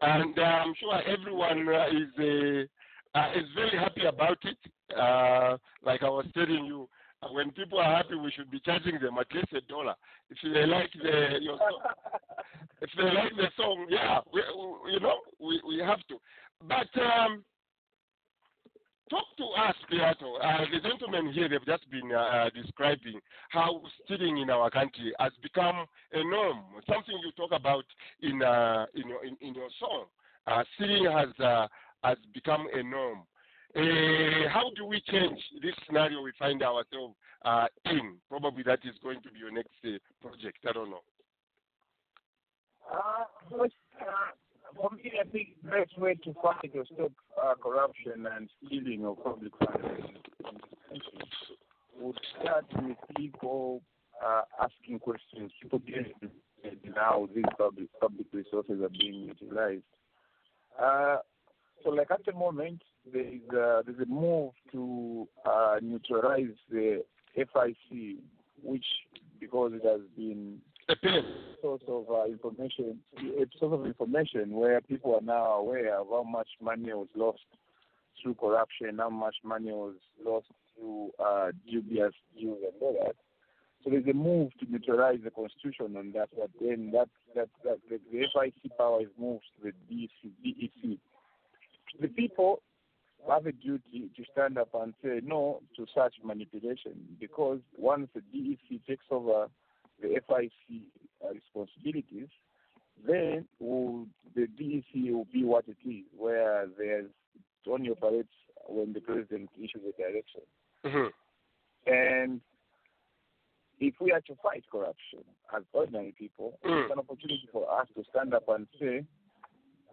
and uh, I'm sure everyone uh, is uh, uh, is very happy about it. Uh, like I was telling you, uh, when people are happy, we should be charging them at least a dollar. If they like the your song, *laughs* if they like the song, yeah, we, we, you know we we have to. But um, talk to us, Pilato. Uh, the gentlemen here, they've just been uh, uh, describing how stealing in our country has become a norm, something you talk about in, uh, in, your, in, in your song. Uh, stealing has, uh, has become a norm. Uh, how do we change this scenario we find ourselves uh, in? Probably that is going to be your next uh, project. I don't know. Uh, uh, for me, I think the best way to fight or stop uh, corruption and stealing of public funds would start with people uh, asking questions, people getting how these public, public resources are being utilized. So, like at the moment, there is a, there's a move to uh, neutralize the FIC, which because it has been a source of uh, information, a source of information where people are now aware of how much money was lost through corruption, how much money was lost through uh, dubious use and all that. So there's a move to neutralize the constitution on that, but then that that, that the, the FIC power is moved to the. DEC. The people have a duty to stand up and say no to such manipulation because once the DEC takes over the FIC uh, responsibilities, then will, the DEC will be what it is, where there's it only operates when the president issues a direction. Mm-hmm. And if we are to fight corruption as ordinary people, Mm. it's an opportunity for us to stand up and say,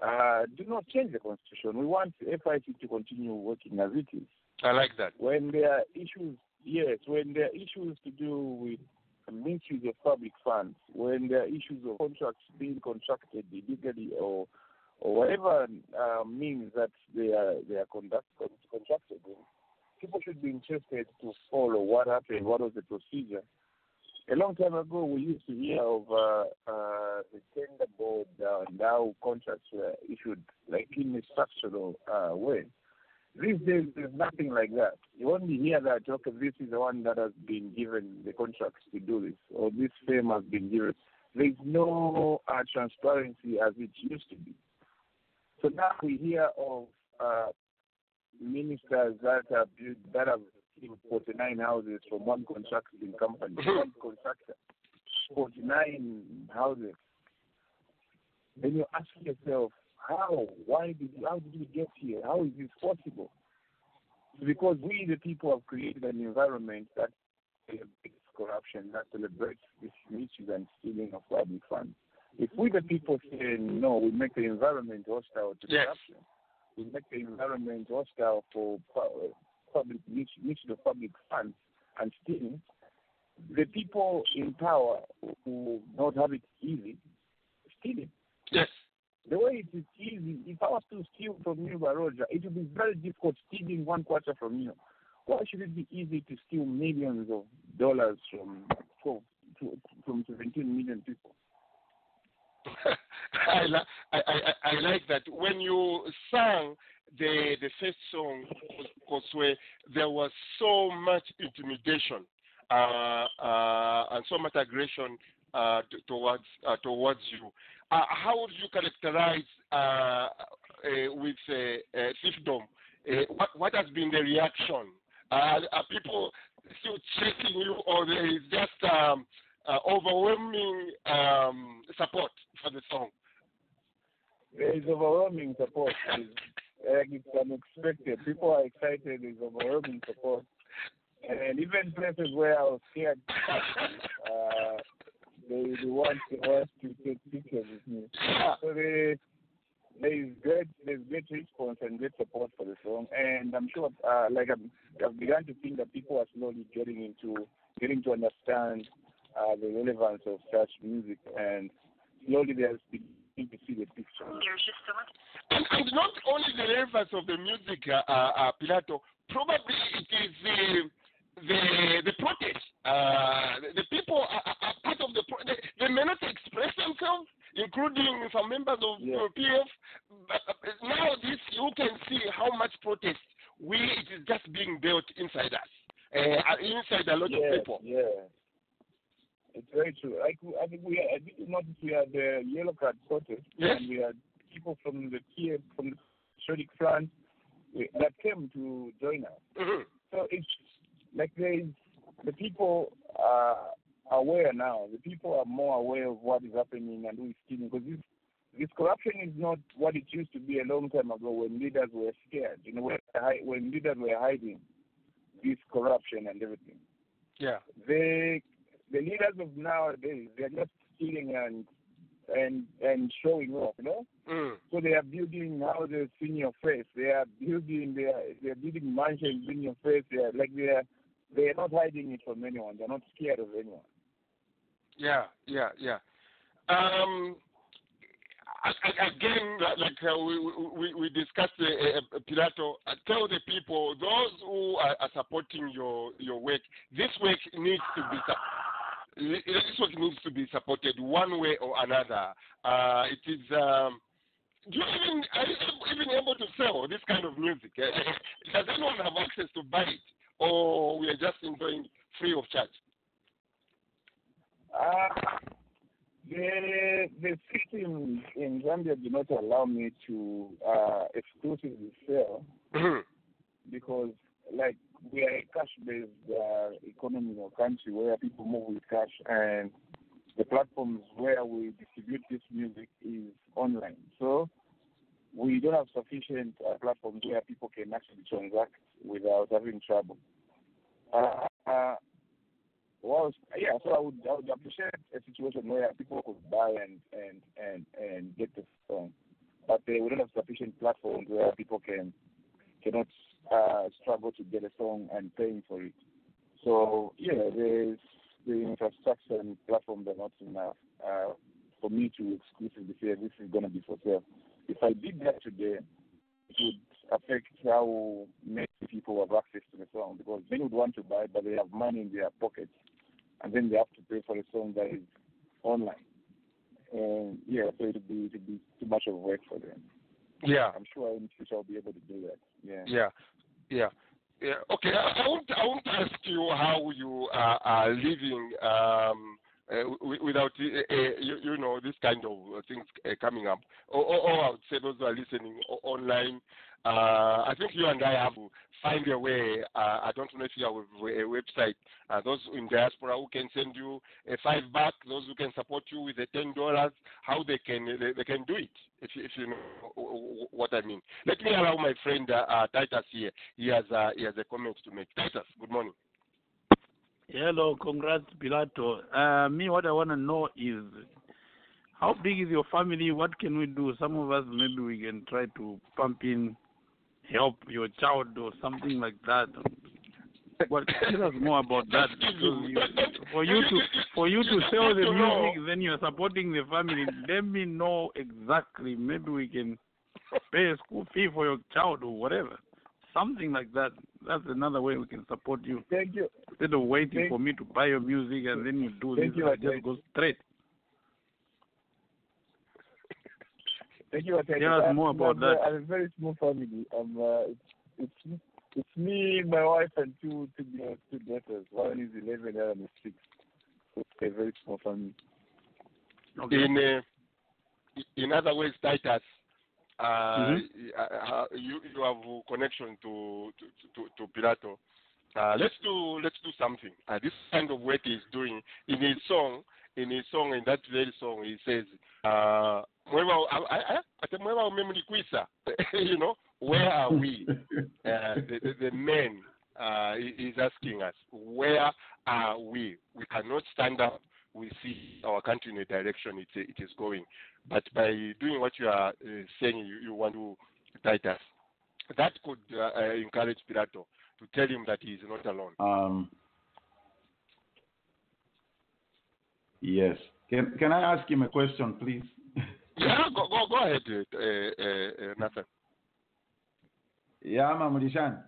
uh, do not change the constitution. We want FIC to continue working as it is. I like that. When there are issues, yes, when there are issues to do with misuse of public funds, when there are issues of contracts being contracted illegally or or whatever uh, means that they are they are conduct, contracted in, people should be interested to follow what happened, what was the procedure. A long time ago, we used to hear of uh, uh, the tender board uh, and how contracts were issued, like in a structural uh, way. These days, there's nothing like that. You only hear that, okay, this is the one that has been given the contracts to do this, or this firm has been given. There's no uh, transparency as it used to be. So now we hear of uh, ministers that have that have built 49 houses from one contracting company, *laughs* one contractor, 49 houses. Then you ask yourself, how? Why did we, how did we get here? How is this possible? Because we, the people, have created an environment that celebrates corruption, that celebrates this misuse and stealing of public funds. If we, the people, say no, we make the environment hostile to Yes. corruption. We make the environment hostile for pu- public misuse of public funds and stealing. The people in power who don't have it easy, stealing. Yes. The way it is easy, if I was to steal from you, Baroja, it would be very difficult stealing one kwacha from you. Why should it be easy to steal millions of dollars from from, from 17 million people? *laughs* I, I, I, I like that. When you sang the the first song, Koswe, there was so much intimidation uh, uh, and so much aggression uh, t- towards uh, towards you. Uh, how would you characterize uh, with Fiefdom? What, what has been the reaction? Are people still checking you, or is just um, uh, overwhelming um, support for the song? There is overwhelming support. It's, it's unexpected. People are excited. There's overwhelming support. And even places where I was scared, uh, They, they want us to take pictures with me. So there is great, there's great response and great support for the song, and I'm sure, uh, like I've, I've begun to think that people are slowly getting into, getting to understand uh, the relevance of such music, and slowly they're beginning to see the picture. There's just so much. And, and not only the relevance of the music, uh, uh, uh, Pilato, probably it is the the the protest. Uh, the, the people are, are part of the pro- they, they may not express themselves, including some members of Yeah. uh, PF. But uh, now this you can see how much protest we it is just being built inside us, uh, inside a lot yeah, of people. Yeah. It's very true. Like we- I think we, I think you noticed we had the yellow card protest, Yes. and we had people from the Kiev, from the Patriotic Front that came to join us. Mhm. So it's like there is the people are aware now. The people are more aware of what is happening and who is stealing because this this corruption is not what it used to be a long time ago when leaders were scared. You know, when, when leaders were hiding this corruption and everything. Yeah. The the leaders of nowadays they're just stealing and and and showing off, you know. Mm. So they are building houses in your face. They are building they are they are building mansions in your face. They are like they are they are not hiding it from anyone. They're not scared of anyone. Yeah, yeah, yeah. Um, again, like uh, we, we we discussed, uh, uh, Pilato, uh, tell the people, those who are, are supporting your your work, this work needs to be. Su- this work needs to be supported one way or another. Uh, it is. Um, do you even are you even able to sell this kind of music? Does anyone have access to buy it, or we are just enjoying free of charge? Uh, the the system in Zambia do not allow me to uh, exclusively sell because like we are a cash based uh, economy or country where people move with cash and the platforms where we distribute this music is online. So we don't have sufficient uh, platforms where people can actually transact without having trouble. Uh, uh, well, yeah, so I would I would appreciate a situation where people could buy and and and and get the song, but they wouldn't have sufficient platforms where people can cannot uh, struggle to get a song and paying for it. So yeah, there's the infrastructure and platforms are not enough uh, for me to exclusively say this is going to be for sale. If I did that today, it would affect how many people have access to the song because they would want to buy, but they have money in their pockets, and then they have to pay for a song that is online. And yeah, so it would be be too much of a work for them. Yeah. I'm sure in the future I'll be able to do that. Yeah. Yeah, yeah, yeah. Okay, I, won't I won't ask you how you are, are living um, uh, without uh, uh, you, you know this kind of uh, things uh, coming up. Or, or, or I would say those who are listening online. Uh, I think you and I have to find a way. Uh, I don't know if you have a, website. Uh, those in diaspora who can send you a five buck. Those who can support you with a ten dollars. How they can they, they can do it. If you, if you know what I mean. Let me allow my friend uh, uh, Titus here. He has uh, he has a comment to make. Titus, good morning. Hello, congrats, Pilato. Me, what I want to know is how big is your family? What can we do? Some of us, maybe we can try to pump in, help your child or something like that. What tell us more about that? You, for you to for you to sell the music, then you're supporting the family. Let me know exactly. Maybe we can pay a school fee for your child or whatever. Something like that. That's another way we can support you. Thank you. Instead of waiting Thank- for me to buy your music and then you do Thank this, you, I just go straight. Thank you. Thank Tell us I'm- more about I'm, that. uh, I'm a very small family. I'm, uh, it's, it's it's me, my wife, and two two, da- two daughters. One is eleven, the other is six. So it's a very small family. In uh, in other words, Titus, uh, Mhm. uh, uh, you you have a connection to to to, to Pilato. Uh, let's do let's do something. Uh, this kind of work he's doing in his song. In his song, in that very song, he says, uh, *laughs* you know, where are we? *laughs* Uh, the, the, the men uh, he's asking us, where are we? We cannot stand up we see our country in the direction it, it is going. But by doing what you are uh, saying, you, you want to guide us. that could uh, uh, encourage Pilato to tell him that he is not alone. Um, yes. Can can I ask him a question, please? *laughs* yeah, go go go ahead, uh, uh, uh, Nathan. Yeah, Mamulishan.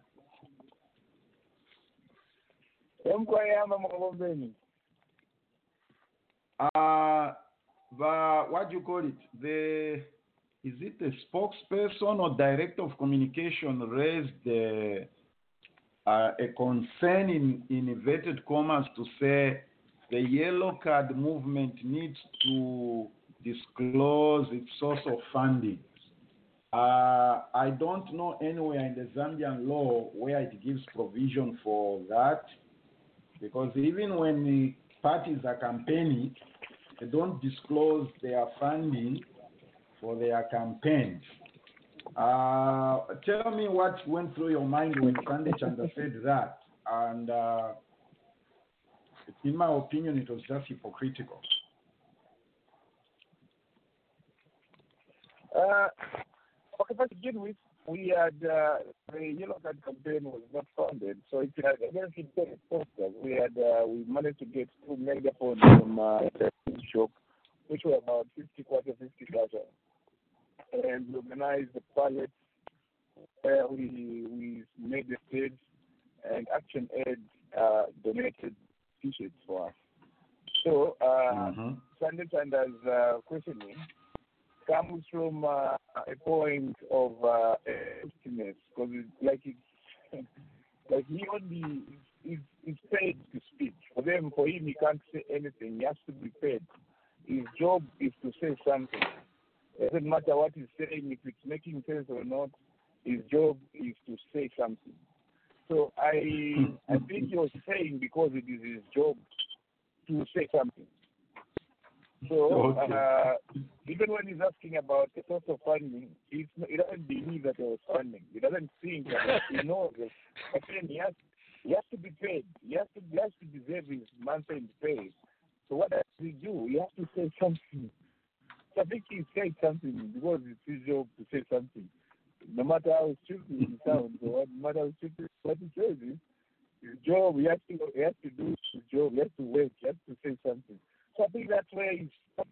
emkwayama makombeni Uh, the, what do you call it? The is it the spokesperson or director of communication raised the, uh, a concern in, in inverted commas to say the yellow card movement needs to disclose its source of funding. Uh, I don't know anywhere in the Zambian law where it gives provision for that, because even when the parties are campaigning, they don't disclose their funding for their campaigns. Uh, tell me what went through your mind when Sunday Chanda said that, and uh, in my opinion, it was just hypocritical. Uh, okay, to begin with, we had uh, the Yellow Card campaign was not funded, so it had against the posters. We had uh, we managed to get two megaphones from uh, shop, which were about 50 kwacha, 50 kwacha, and we organized the pilot. Uh, we we made the stage, and Action Aid uh, donated t-shirts for us. So uh, Sunday Chanda's uh, questioning comes from uh, a point of uh, emptiness because it's like it's *laughs* like he only is, is paid to speak. For them, for him, he can't say anything. He has to be paid. His job is to say something. It doesn't matter what he's saying, if it's making sense or not. His job is to say something. So I I think he was saying because it is his job to say something. So Okay. uh, even when he's asking about the source of funding, he doesn't believe that there was funding. He doesn't think that he knows it. But then he has, he has to be paid. He has to, he has to deserve his month-end pay. So what does he do? He has to say something. So I think he said something because it's his job to say something. No matter how stupid it sounds or no matter how stupid what he says is, his job, he has to, he has to do his job, he has to work, he has to say something. So I think that's where he's from.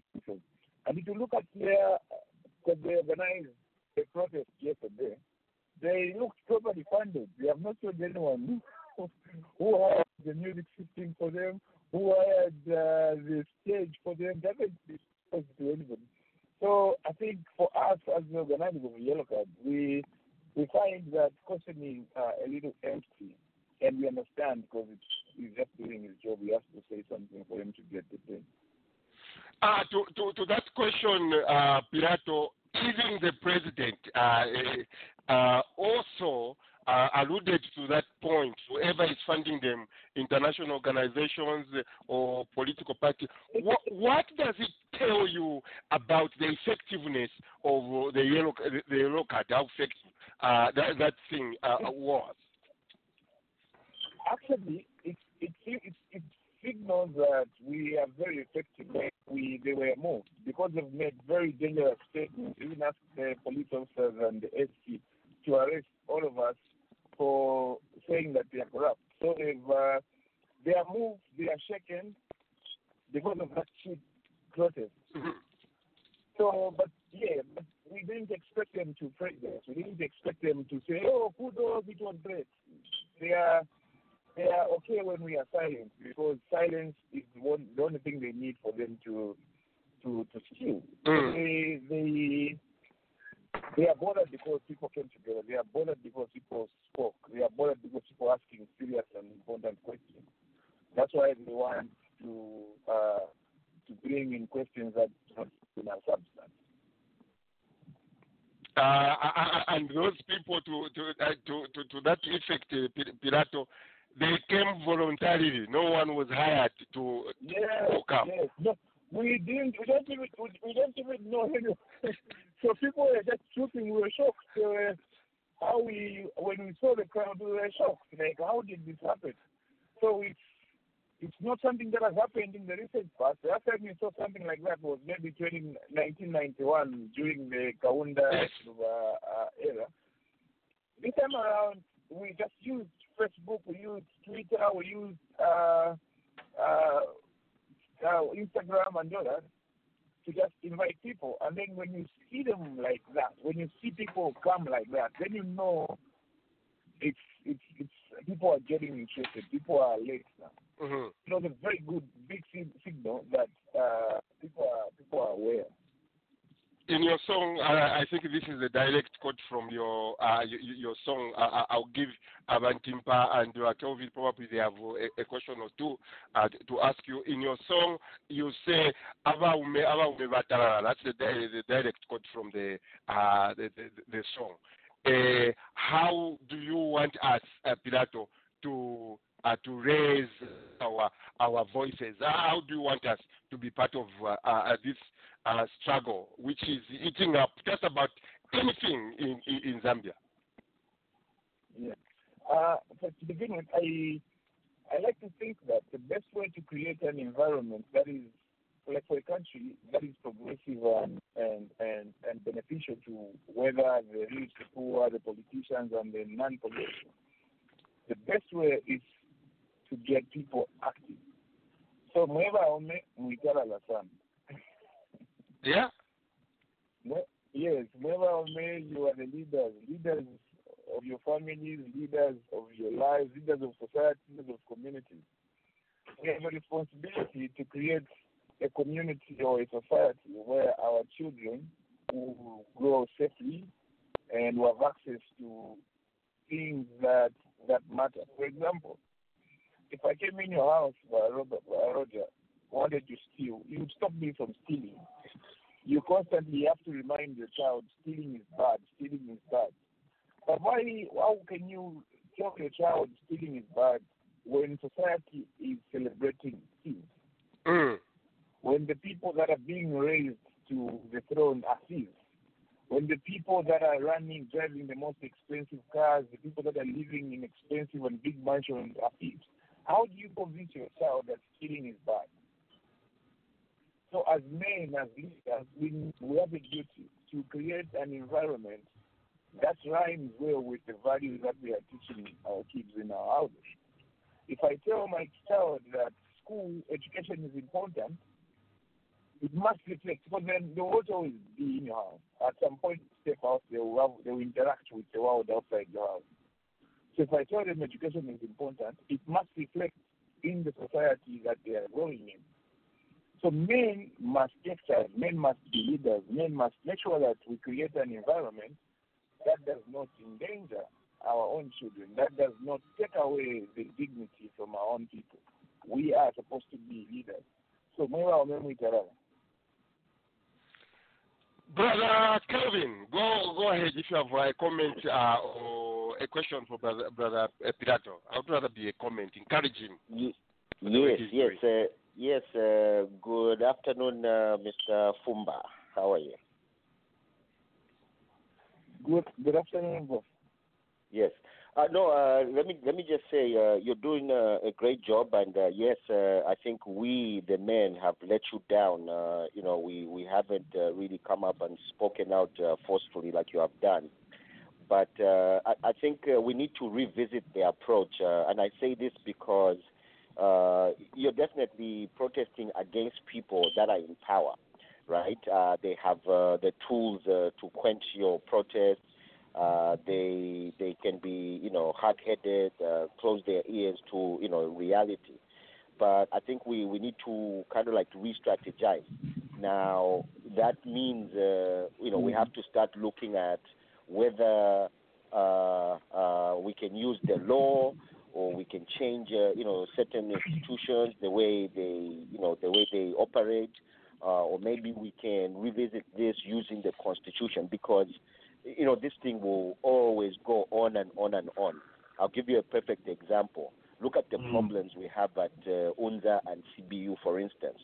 And if you look at their, because they organized a protest yesterday, they looked properly funded. They have not told anyone who, who hired the music system for them, who hired uh, the stage for them. Haven't disclosed to anybody. So I think for us as the organizers of Yellow Card, we we find that questioning uh, a little empty, and we understand because he's just doing his job. He has to say something for him to get the thing. Uh, to, to, to that question, uh, Pilato, even the president uh, uh, uh, also uh, alluded to that point. Whoever is funding them, international organizations or political parties, what, what does it tell you about the effectiveness of the yellow, the yellow card, how effective uh, that, that thing uh, was? Actually, it, it, it, it signals that we are very effective. We they were moved because they've made very dangerous statements. Even asked the police officers and the SC to arrest all of us for saying that they are corrupt. So they've uh, they are moved, they are shaken because of that cheap protest. So, but yeah, but we didn't expect them to praise us. We didn't expect them to say, "Oh, kudos, it was great." They are they are okay when we are silent because silence is one the only thing they need for them to to to steal. Mm. They they they are bothered because people came together. They are bothered because people spoke. They are bothered because people asking serious and important questions. That's why they want to uh, to bring in questions that don't have substance. Uh, and those people to to uh, to, to to that effect, uh, Pi- they came voluntarily. No one was hired to, Yes, to come. yes. No, we didn't. We don't even. We, we don't even know anyone. So people were just shooting. We were shocked. Uh, how we when we saw the crowd, we were shocked. Like, how did this happen? So it's it's not something that has happened in the recent past. The last time we saw something like that was maybe 20, 1991 during the Kaunda uh, era. This time around, we just used Facebook, we used Twitter, we used uh, uh, uh, Instagram and all that to just invite people. And then when you see them like that, when you see people come like that, then you know it's it's it's people are getting interested. People are late now. Mm-hmm. You know, it's a very good big signal that uh, people are people are aware. In your song, uh, I think this is a direct quote from your uh, your, your song. Uh, I'll give Avantimpa and uh, Kelvin probably they have a, a question or two uh, to ask you. In your song, you say "Aba ume aba ume batalala." That's the, the direct quote from the uh, the, the, the song. Uh, how do you want us, uh, Pilato, to uh, to raise our our voices? How do you want us to be part of uh, uh, this uh, struggle, which is eating up just about anything in, in, in Zambia? Yeah. Uh, to begin with, I I like to think that the best way to create an environment that is like for a country that is progressive and and and, and beneficial to whether the rich, the poor, the politicians, and the non politicians, The best way is to get people active. So mweva ome sana. Yeah. Mwe- Yes, mweva ome you are the leaders, leaders of your families, leaders of your lives, leaders of society, leaders of communities. We have a responsibility to create a community or a society where our children will grow safely and will have access to things that that matter. For example, if I came in your house, Roger, wanted to steal, you would stop me from stealing. You constantly have to remind your child stealing is bad, stealing is bad. But why? How can you tell your child stealing is bad when society is celebrating thieves? Mm. When the people that are being raised to the throne are thieves? When the people that are running, driving the most expensive cars, the people that are living in expensive and big mansions are thieves? How do you convince your child that stealing is bad? So, as men, as leaders, we, we have a duty to create an environment that rhymes well with the values that we are teaching our kids in our houses. If I tell my child that school education is important, it must reflect because then they will always be in your house. At some point, step out, they will, have, they will interact with the world outside your house. So if I tell them education is important, it must reflect in the society that they are growing in. So men must take charge, men must be leaders, men must make sure that we create an environment that does not endanger our own children, that does not take away the dignity from our own people. We are supposed to be leaders. So mwewa omemu itarala. Brother Kelvin, go go ahead if you have a comment uh, or a question for Brother, brother uh, Pilato. I would rather be a comment, encouraging. Ye- Yes, yes, uh, yes. Good afternoon, uh, Mr. Fumba. How are you? Good, good afternoon, boss. Yes. Uh, no, uh, let me let me just say uh, you're doing uh, a great job, and uh, yes, uh, I think we the men have let you down. Uh, you know, we we haven't uh, really come up and spoken out uh, forcefully like you have done. But uh, I, I think uh, we need to revisit the approach, uh, and I say this because uh, you're definitely protesting against people that are in power, right? Uh, they have uh, the tools uh, to quench your protests. Uh, they they can be you know hard-headed, uh, close their ears to you know reality. But I think we, we need to kind of like re-strategize. Now that means uh, you know we have to start looking at whether uh, uh, we can use the law or we can change uh, you know certain institutions the way they you know the way they operate uh, or maybe we can revisit this using the constitution because you know this thing will always go on and on and on i'll give you a perfect example look at the problems we have at uh, unza and cbu for instance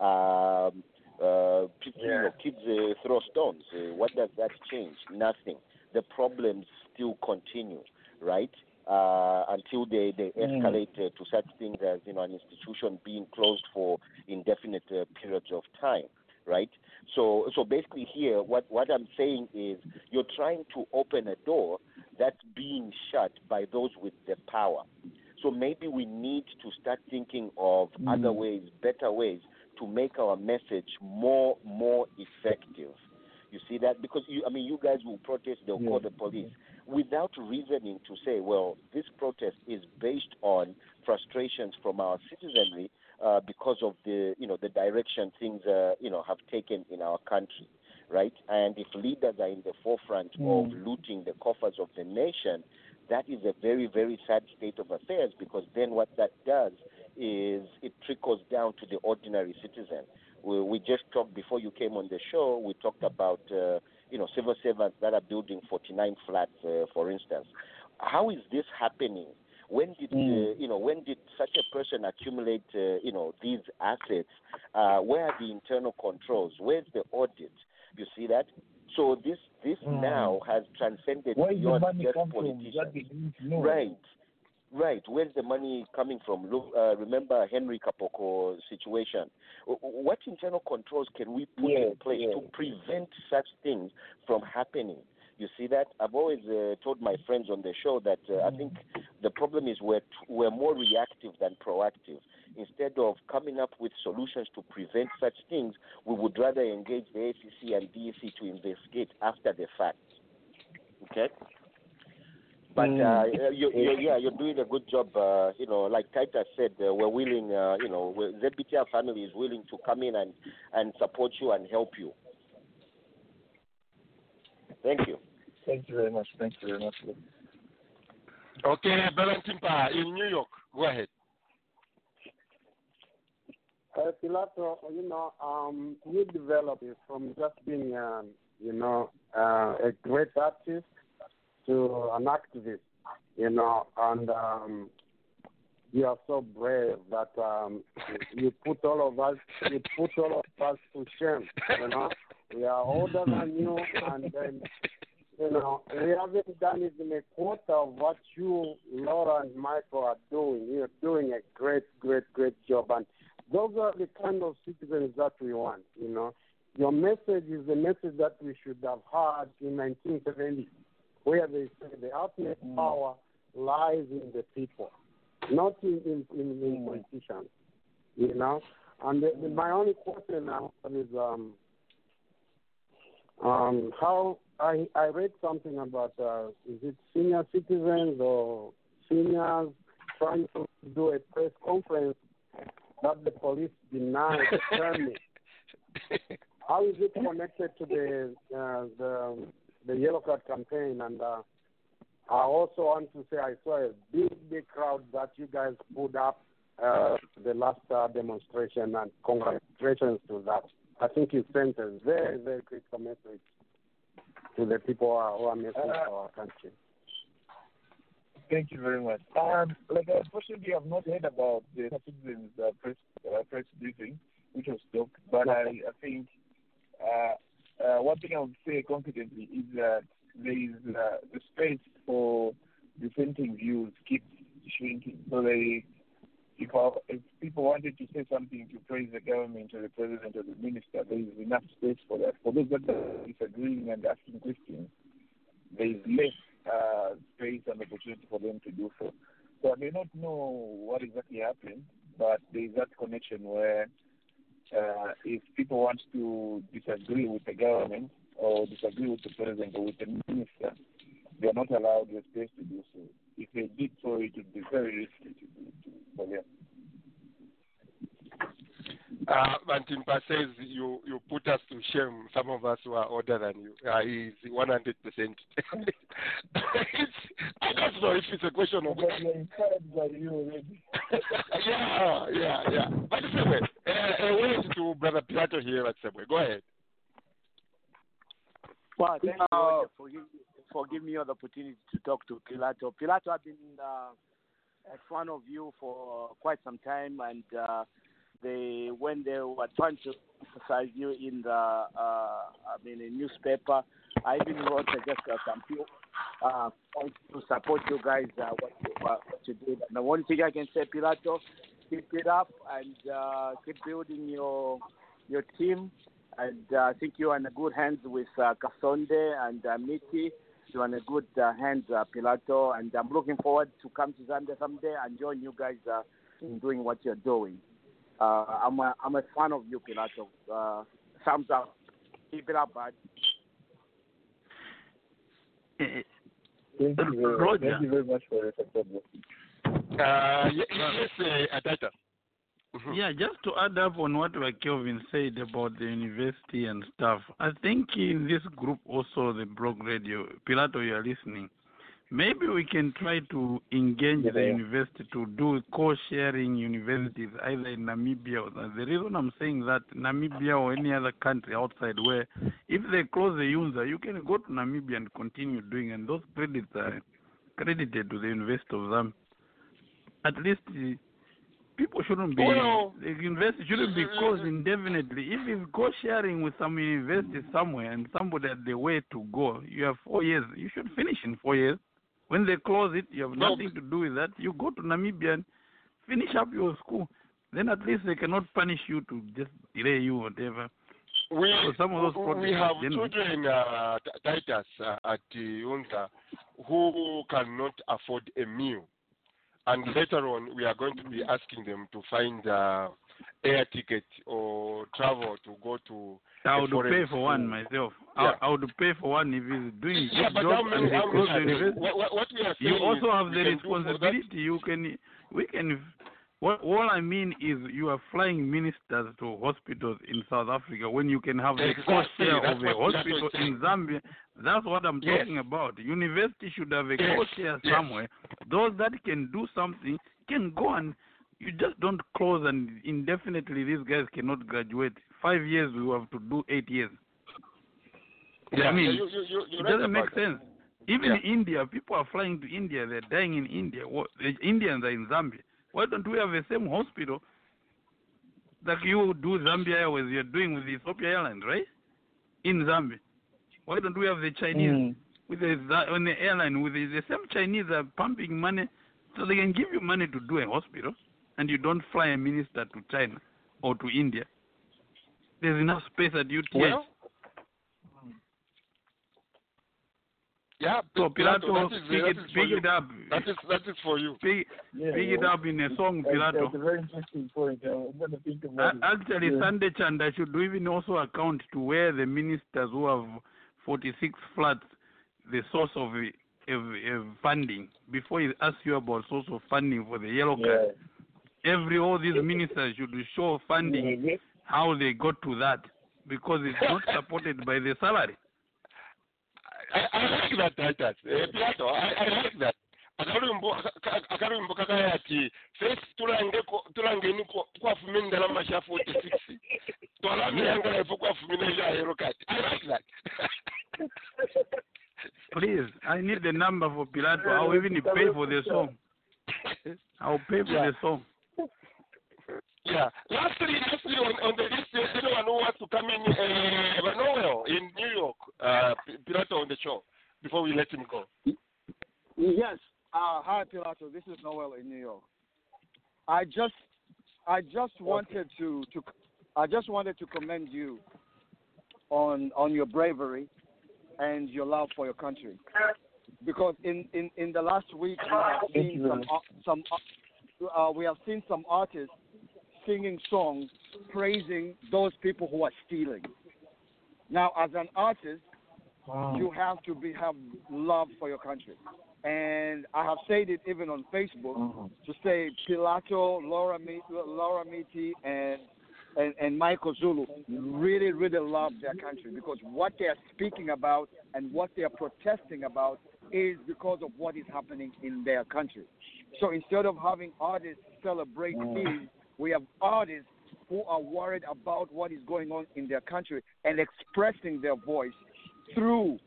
um, uh, p- you know, kids uh, throw stones. Uh, what does that change? Nothing. The problems still continue, right? Uh, until they, they Mm. escalate uh, to such things as you know an institution being closed for indefinite uh, periods of time, right? So so basically here, what what I'm saying is you're trying to open a door that's being shut by those with the power. So maybe we need to start thinking of other ways, better ways to make our message more more effective. You see that because you, I mean, you guys will protest. They'll call the police without reasoning to say, well, this protest is based on frustrations from our citizenry uh, because of the you know the direction things uh, you know have taken in our country, right? And if leaders are in the forefront of looting the coffers of the nation, that is a very very sad state of affairs because then what that does is it trickles down to the ordinary citizen. We, we just talked before you came on the show. We talked about uh, you know civil servants that are building 49 flats, uh, for instance. How is this happening? When did uh, you know when did such a person accumulate uh, you know these assets? Uh, where are the internal controls? Where's the audit? You see that? So this this now has transcended Where is the beyond just politicians. That they need to know. Right. Right. Where's the money coming from? Look, uh, remember Henry Kapoko situation. What internal controls can we put in place to prevent such things from happening? You see that? I've always uh, told my friends on the show that uh, I think the problem is we're, t- we're more reactive than proactive. Instead of coming up with solutions to prevent such things, we would rather engage the ACC and DEC to investigate after the fact. Okay? But uh, you, you, yeah, you're doing a good job. Uh, you know, like Titus said, uh, we're willing. Uh, you know, we're, ZBTR family is willing to come in and and support you and help you. Thank you. Thank you very much. Thank you very much. Okay, Belentimpa in New York. Go ahead. Uh, Pilato, you know, um, you developed from just being, um, you know, uh, a great artist to an activist, you know, and um, you are so brave that um, you put all of us, you put all of us to shame, you know. We are older than you, and then, you know, we haven't done even a quarter of what you, Laura, and Michael are doing. You're doing a great, great, great job, and those are the kind of citizens that we want, you know. Your message is the message that we should have had in 1970, where they say the ultimate power lies in the people, not in, in, in, in politicians, you know. And the, the, my only question now is um, um, how I, I read something about uh, is it senior citizens or seniors trying to do a press conference that the police denied permit. *laughs* How is it connected to the uh, the the yellow card campaign? And uh, I also want to say I saw a big big crowd that you guys put up uh, the last uh, demonstration, and congratulations to that. I think you sent a very very critical message to the people who are, who are messing for our country. Thank you very much. Um, like unfortunately, I've not heard about the citizens uh, press uh, press briefing, which was dope. But I, I think uh, one thing I would say confidently is that there is uh, the space for dissenting views keeps shrinking. So they, if, I, if people wanted to say something to praise the government or the president or the minister, there is enough space for that. For those that are disagreeing and asking questions, there is less uh, space and opportunity for them to do so. So I may not know what exactly happened, but there is that connection where uh, if people want to disagree with the government or disagree with the president or with the minister, they are not allowed the space to do so. If they did so, it would be very risky to do for them. Uh, Mantimpa says you, you put us to shame, some of us who are older than you. Uh, he's 100%. *laughs* I don't know if it's a question of. *laughs* yeah, yeah, yeah. But anyway, uh, a word to Brother Pilato here at Subway. Go ahead. Well, thank you Roger, for, giving, for giving me the opportunity to talk to Pilato. Pilato, I've been uh, a fan of you for quite some time, and uh, they when they were trying to emphasize you in the, uh, I mean, a newspaper, I even wrote just uh, some few, uh, point to support you guys uh, what you uh, what you did. And the one thing I can say, Pilato, keep it up and uh, keep building your your team. And uh, I think you're in the good hands with uh, Kasonde and uh, Miti. You're in a good uh, hands, uh, Pilato. And I'm looking forward to come to Zambia someday and join you guys uh, in doing what you're doing. Uh, I'm a I'm a fan of you, Pilato. Uh, thumbs up. Keep it up, bud. Thank you, very, Roger. thank you very much for your support. Uh, ye- yes, uh, Atata. Yeah, just to add up on what Kelvin said about the university and stuff, I think in this group also, the blog radio, Pilato, you are listening. Maybe we can try to engage the Yeah. university to do co-sharing universities either in Namibia or the reason I'm saying that Namibia or any other country outside where if they close the UNZA, you can go to Namibia and continue doing and those credits are credited to the University of Zambia. At least people shouldn't be oh, Well- the university shouldn't be closed indefinitely. If it's go sharing with some university somewhere and somebody at the way to go, you have four years. You should finish in four years. When they close it, you have No. nothing to do with that. You go to Namibia and finish up your school. Then at least they cannot punish you to just delay you or whatever. We, So some of those we have children, uh, Titus, uh, at the UNZA who cannot afford a meal. And later on, we are going to be asking them to find uh, air ticket or travel to go to I would pay for one myself. Yeah. I, I would pay for one if he's doing Yeah, good job how many- and close many the university. What- what- we are you also have the responsibility. You can, we can. What all I mean is you are flying ministers to hospitals in South Africa when you can have Exactly, cost share that's of a what- hospital in Zambia. That's what I'm Yes. talking about. University should have a Yes, cost share yes. somewhere. Those that can do something can go and you just don't close and indefinitely these guys cannot graduate. Five years we have to do eight years. Yeah, I mean, you- you- you- it doesn't make sense. Even Yeah. in India, people are flying to India. They're dying in India. What, the Indians are in Zambia. Why don't we have the same hospital like you do Zambia Airways? You're doing with Ethiopia Airlines, right? In Zambia. Why don't we have the Chinese Mm. with the on the airline with the, the same Chinese are pumping money so they can give you money to do a hospital, and you don't fly a minister to China or to India. There's enough space at UTH. Well, yeah, So Pilato, Pilato, that is, pick that it, is for pick you. it up. That is that is for you. Pick, Yeah, pick it up in a song, That's, Pilato. that's a very interesting point. Uh, I'm going to think A- about it. Actually, Yeah. Sunday Chanda should even also account to where the ministers who have 46 flats, the source of, uh, of, of funding, before he asks you about source of funding for the yellow card. Every all these ministers should show funding how they got to that because it's not supported by the salary. I, I like that Titus. Eh, Pilato, I, I like that. akarimbo aka- akarimbo kakaya ati fesi tulangeni kwafumi ndalama sha 46 twalamiyanga *laughs* ifo kwafumi na sha yellow card i like that *laughs* Please, I need the number for Pilato. I'll even pay for the song. *laughs* I'll pay for Yeah. the song. Yeah. Lastly, lastly on, on the list, uh, anyone who wants to come in, uh, Noel in New York, uh, P- Pilato on the show before we let him go. Yes. Uh, hi, Pilato. This is Noel in New York. I just, I just wanted to, to, I just wanted to commend you on on your bravery and your love for your country, because in in, in the last week we have seen some some uh, we have seen some artists singing songs praising those people who are stealing. Now, as an artist, you have to be have love for your country. And I have said it even on Facebook uh-huh. to say Pilato, Laura, Mi- Laura Miti, and, and and Michael Zulu really, really love their country because what they are speaking about and what they are protesting about is because of what is happening in their country. So instead of having artists celebrate thieves, we have artists who are worried about what is going on in their country and expressing their voice through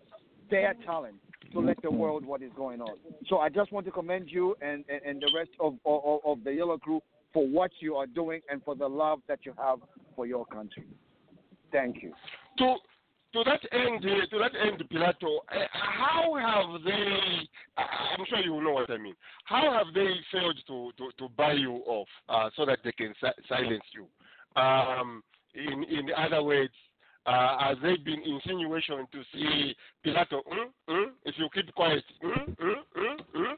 their talent to let the world what is going on. So I just want to commend you and, and, and the rest of, of, of the Yellow Crew for what you are doing and for the love that you have for your country. Thank you. To that end, uh, to that end, Pilato, uh, how have they? Uh, I'm sure you know what I mean. How have they failed to to, to buy you off uh, so that they can si- silence you? Um, in in other words, uh, has there been insinuation to see Pilato? Mm, mm, if you keep quiet, mm, mm, mm, mm.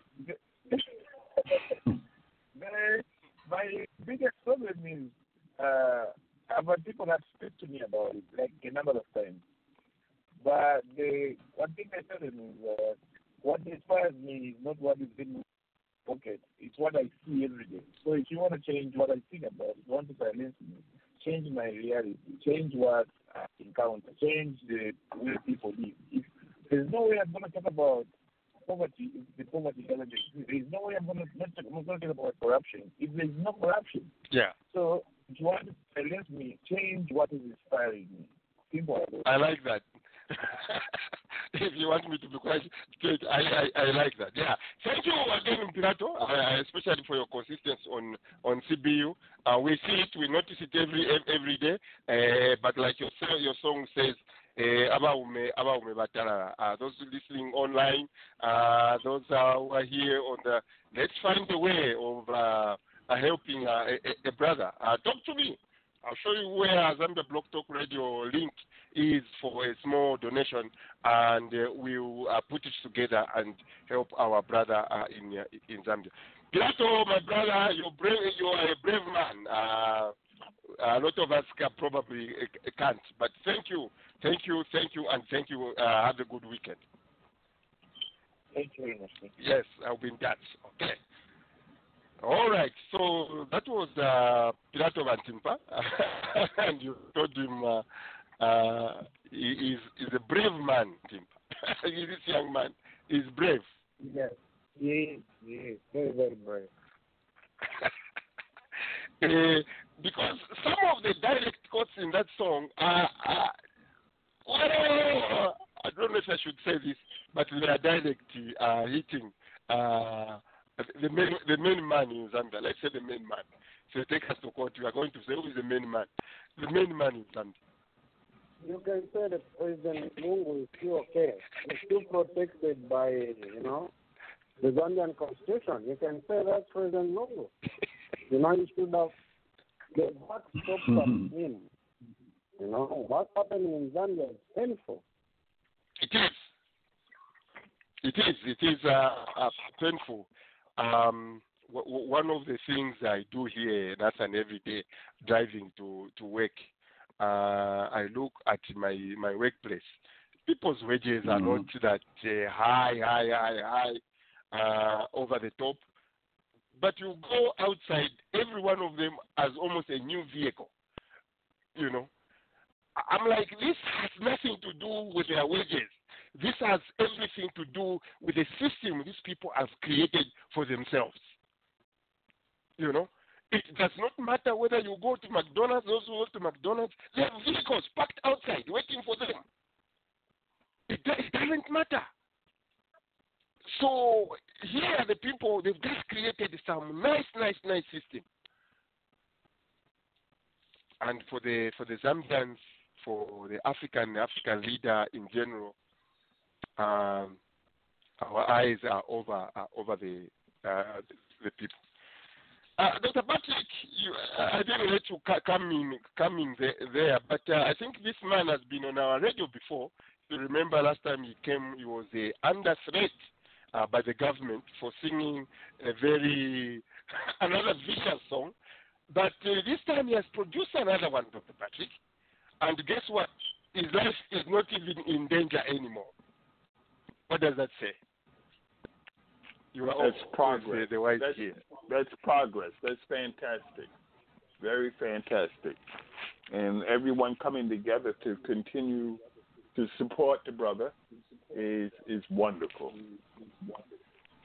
my, biggest problem is uh, had people that speak to me about it like a number of times. But the one thing I tell them is uh, what inspires me is not what is in my pocket. It's what I see every day. So if you want to change what I think about, you want to silence me, change my reality, change what I encounter, change the way people live. If there's no way I'm going to talk about poverty the poverty doesn't. There's no way I'm going to not talk, I'm going to talk about corruption if there's no corruption. Yeah. So if you want to silence me, change what is inspiring me. Simple. I like that. *laughs* if you want me to be quite straight, I, I, I like that. Yeah. Thank you again, Pilato, uh, especially for your consistency on on CBU. Uh, we see it, we notice it every every day. Uh, but like your your song says, uh, abaume abaume. Uh, those listening online, uh, those who are here on the, let's find a way of uh, helping a, a brother. Talk to me. I'll show you where Zambia Blog Talk Radio link is for a small donation, and uh, we'll uh, put it together and help our brother uh, in uh, in Zambia. Pilato, my brother, you're brave. You are a brave man. Uh, a lot of us can probably uh, can't, but thank you, thank you, thank you, and thank you. Uh, have a good weekend. Thank you very much. Yes, I'll be in touch. Okay. All right. So that was uh, Pilato Vantimpa, *laughs* and you told him uh, uh, he is is a brave man. Timpa. *laughs* this young man is brave. Yes. Yes. Yes. Very, very brave. Uh, *laughs* because some of the direct quotes in that song are, are well, I don't know if I should say this, but they are direct uh, hitting uh, the main the main man in Zambia. Let's say the main man. So take us to court. We are going to say who is the main man? The main man in Zambia. You can say that President Lungu is still okay. He's still protected by, you know, the Zambian constitution. You can say that President Lungu. You know, you should have the what stopped from him. You know, what's happening in Zambia is painful. It is. It is. It is uh, uh, painful. Um, w- w- one of the things I do here, that's an everyday driving to to work. Uh, I look at my my workplace. People's wages are not that uh, high, high, high, high, uh, over the top. But you go outside, every one of them has almost a new vehicle. You know, I'm like, this has nothing to do with their wages. This has everything to do with the system these people have created for themselves. You know, it does not matter whether you go to McDonald's, those who go to McDonald's, they have vehicles parked outside waiting for them. It, it doesn't matter. So here, are the people they've just created some nice, nice, nice system. And for the for the Zambians, for the African African leader in general, um, our eyes are over are over the uh, the people. Uh, Dr. Patrick, you, uh, I didn't let you ca- come in, come in there, there but uh, I think this man has been on our radio before. You remember last time he came, he was under threat uh, by the government for singing a very *laughs* another vicious song. But uh, this time he has produced another one, Dr. Patrick. And guess what? His life is not even in danger anymore. What does that say? You That's progress. The, That's, here. that's progress. That's fantastic. Very fantastic. And everyone coming together to continue to support the brother is is wonderful.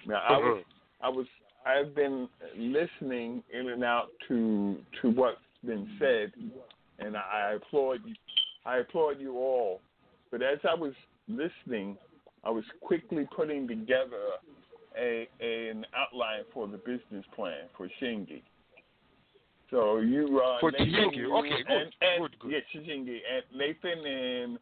Now I was I was I've been listening in and out to to what's been said and I applaud you I applaud you all. But as I was listening, I was quickly putting together a, a an outline for the business plan for Shingi. So you uh, For Nathan, Shingi, okay, good, and, and, good, good. Yes, Shingi and Nathan and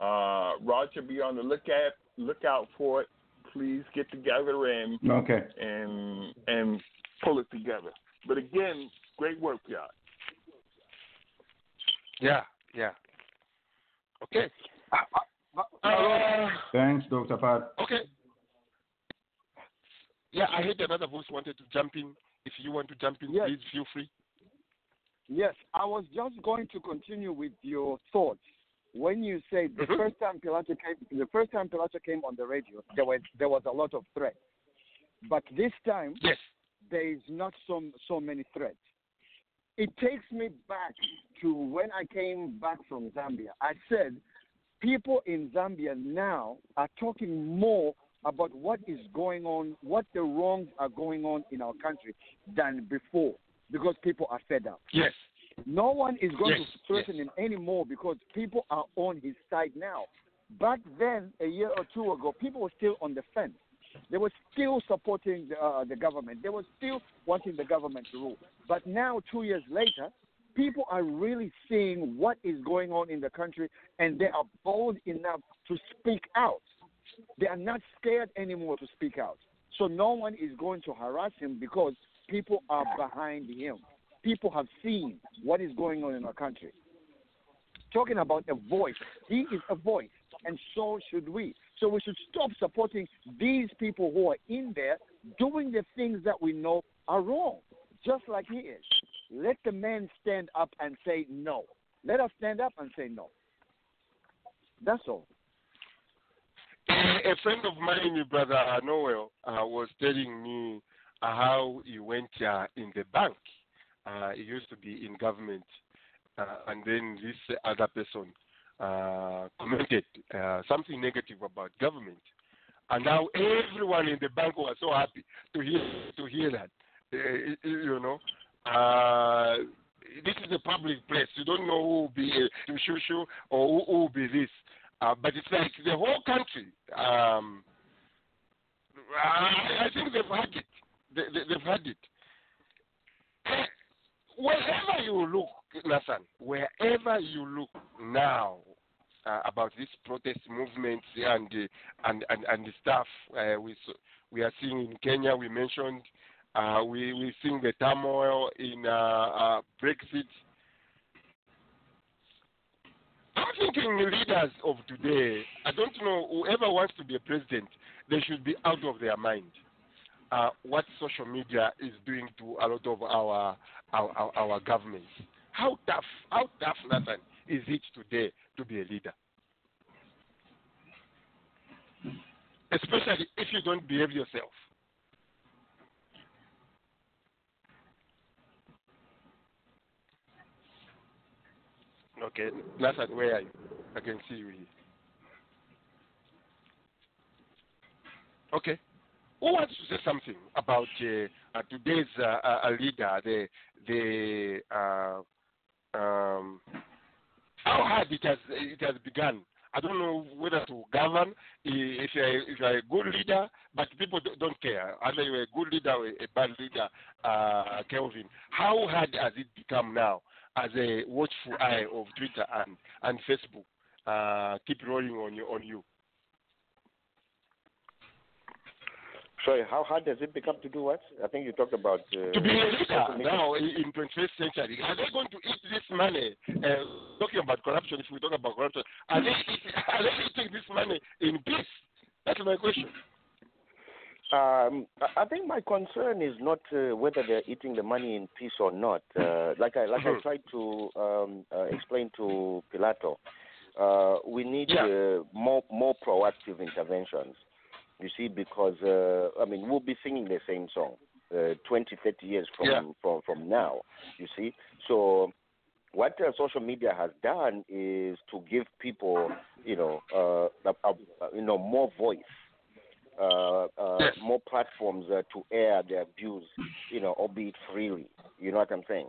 Uh, Roger, be on the lookout lookout for it. Please get together and Okay. and and pull it together. But again, great work, y'all. Yeah, yeah. Okay. Thanks, Dr. Pat. Okay. Yeah, I heard another voice wanted to jump in. If you want to jump in, please feel free. Yes, I was just going to continue with your thoughts when you said the Mhm. first time Pilato came. The first time Pilato came on the radio, there was there was a lot of threats, but this time, yes, there is not so so many threats. It takes me back to when I came back from Zambia. I said people in Zambia now are talking more about what is going on, what the wrongs are going on in our country than before, because people are fed up. Yes. No one is going Yes, to threaten him anymore because people are on his side now. Back then, a year or two ago, people were still on the fence. They were still supporting the, uh, the government. They were still wanting the government to rule. But now, two years later, people are really seeing what is going on in the country and they are bold enough to speak out. They are not scared anymore to speak out. So no one is going to harass him because people are behind him. People have seen what is going on in our country. Talking about a voice, he is a voice, and so should we. So we should stop supporting these people who are in there doing the things that we know are wrong, just like he is. Let the man stand up and say no. Let us stand up and say no. That's all. A friend of mine, brother Noel, uh, was telling me uh, how he went uh, in the bank. Uh, he used to be in government, uh, and then this other person uh, commented uh, something negative about government, and now everyone in the bank was so happy to hear to hear that. You know, this is a public place. You don't know who will be uh, shushu or who will be this. Uh, but it's like the whole country. Um, I, I think they've had it. They, they, they've had it. Wherever you look, Nathan, wherever you look now uh, about these protest movements and uh, and and and the stuff uh, we we are seeing in Kenya, we mentioned. Uh, we we seeing the turmoil in uh, uh, Brexit. I'm thinking leaders of today, I don't know, whoever wants to be a president, they should be out of their mind. Uh, what social media is doing to a lot of our our, our, our governments. How tough, how tough, Nathan, is it today to be a leader? Especially if you don't behave yourself. Okay, Nathan, where are? I can see you here. Okay. Who wants to say something about uh, uh, today's uh, uh, leader, the the uh, um, how hard it has it has begun? I don't know whether to govern if you're, if you're a good leader, but people don't- care. Either you're a good leader or a bad leader, uh, Kelvin. How hard has it become now as a watchful eye of Twitter and, and Facebook uh, keep rolling on you on you? Sorry, how hard does it become to do what? I think you talked about uh, to be a leader now in in 21st century. Are they going to eat this money? Uh, talking about corruption, if we talk about corruption, are they, eating, are they eating this money in peace? That's my question. Um, I think my concern is not uh, whether they're eating the money in peace or not. Uh, like I like I tried to um, uh, explain to Pilato, uh, we need uh, more more proactive interventions. You see, because uh, I mean, we'll be singing the same song uh, 20, 30 years from Yeah. from from now. You see, so what uh, social media has done is to give people, you know, uh, a, a, you know, more voice uh, uh, more platforms uh, to air their views, you know, albeit freely. You know what I'm saying?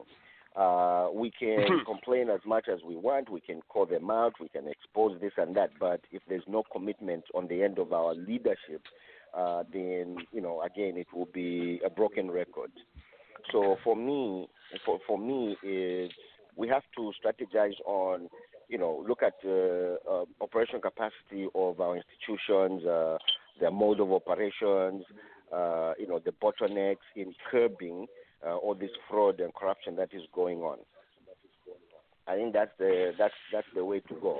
Uh, we can complain as much as we want. We can call them out. We can expose this and that. But if there's no commitment on the end of our leadership, uh, then you know, again, it will be a broken record. So for me, for for me, is we have to strategize on you know, look at uh, uh, operation capacity of our institutions, uh, their mode of operations, uh, you know, the bottlenecks in curbing uh, all this fraud and corruption that is going on. I think that's the that's that's the way to go.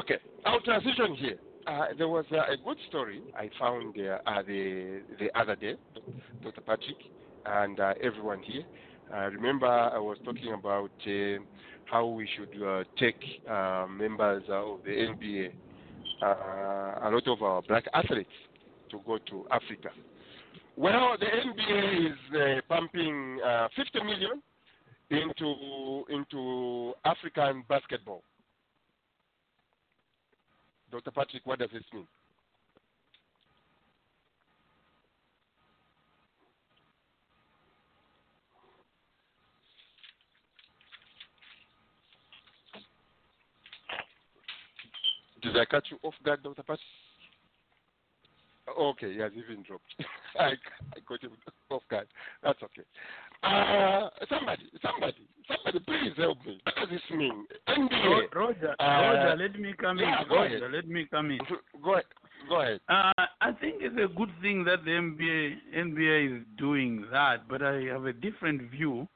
Okay, I'll transition here. Uh, there was uh, a good story I found uh, the the other day, Dr. Patrick, and uh, everyone here. Remember, I was talking about uh, how we should uh, take members of the NBA, uh, a lot of our black athletes, to go to Africa. Well, the NBA is uh, pumping uh, 50 million into into African basketball. Dr. Patrick, what does this mean? Did I catch you off guard, Dr. Patrick? Okay, he has even dropped. I, I got him off guard. That's okay. Uh, somebody, somebody, somebody, please help me. What does this mean? NBA. Ro- Roger, uh, Roger, let me come yeah, in. go Roger, ahead. let me come in. Go ahead. Go ahead. Uh, I think it's a good thing that the NBA NBA is doing that, but I have a different view.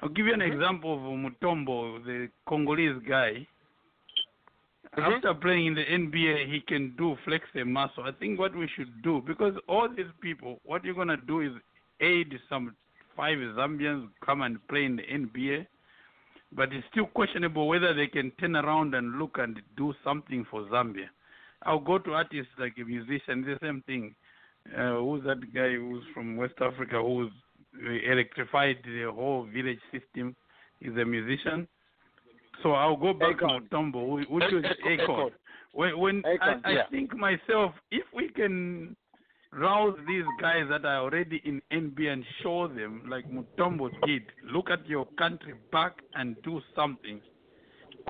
I'll give you an example of Mutombo, the Congolese guy. After playing in the NBA, he can do flex a muscle. I think what we should do, because all these people, what you're gonna do is aid some five Zambians come and play in the NBA, but it's still questionable whether they can turn around and look and do something for Zambia. I'll go to artists like a musician, the same thing. Uh, who's that guy who's from West Africa who's uh, electrified the whole village system? He's a musician. So I'll go back to Mutombo, wh- which was. Akon. When, when Akon, I, I yeah. think myself, if we can rouse these guys that are already in NBA and show them, like Mutombo did, look at your country back and do something.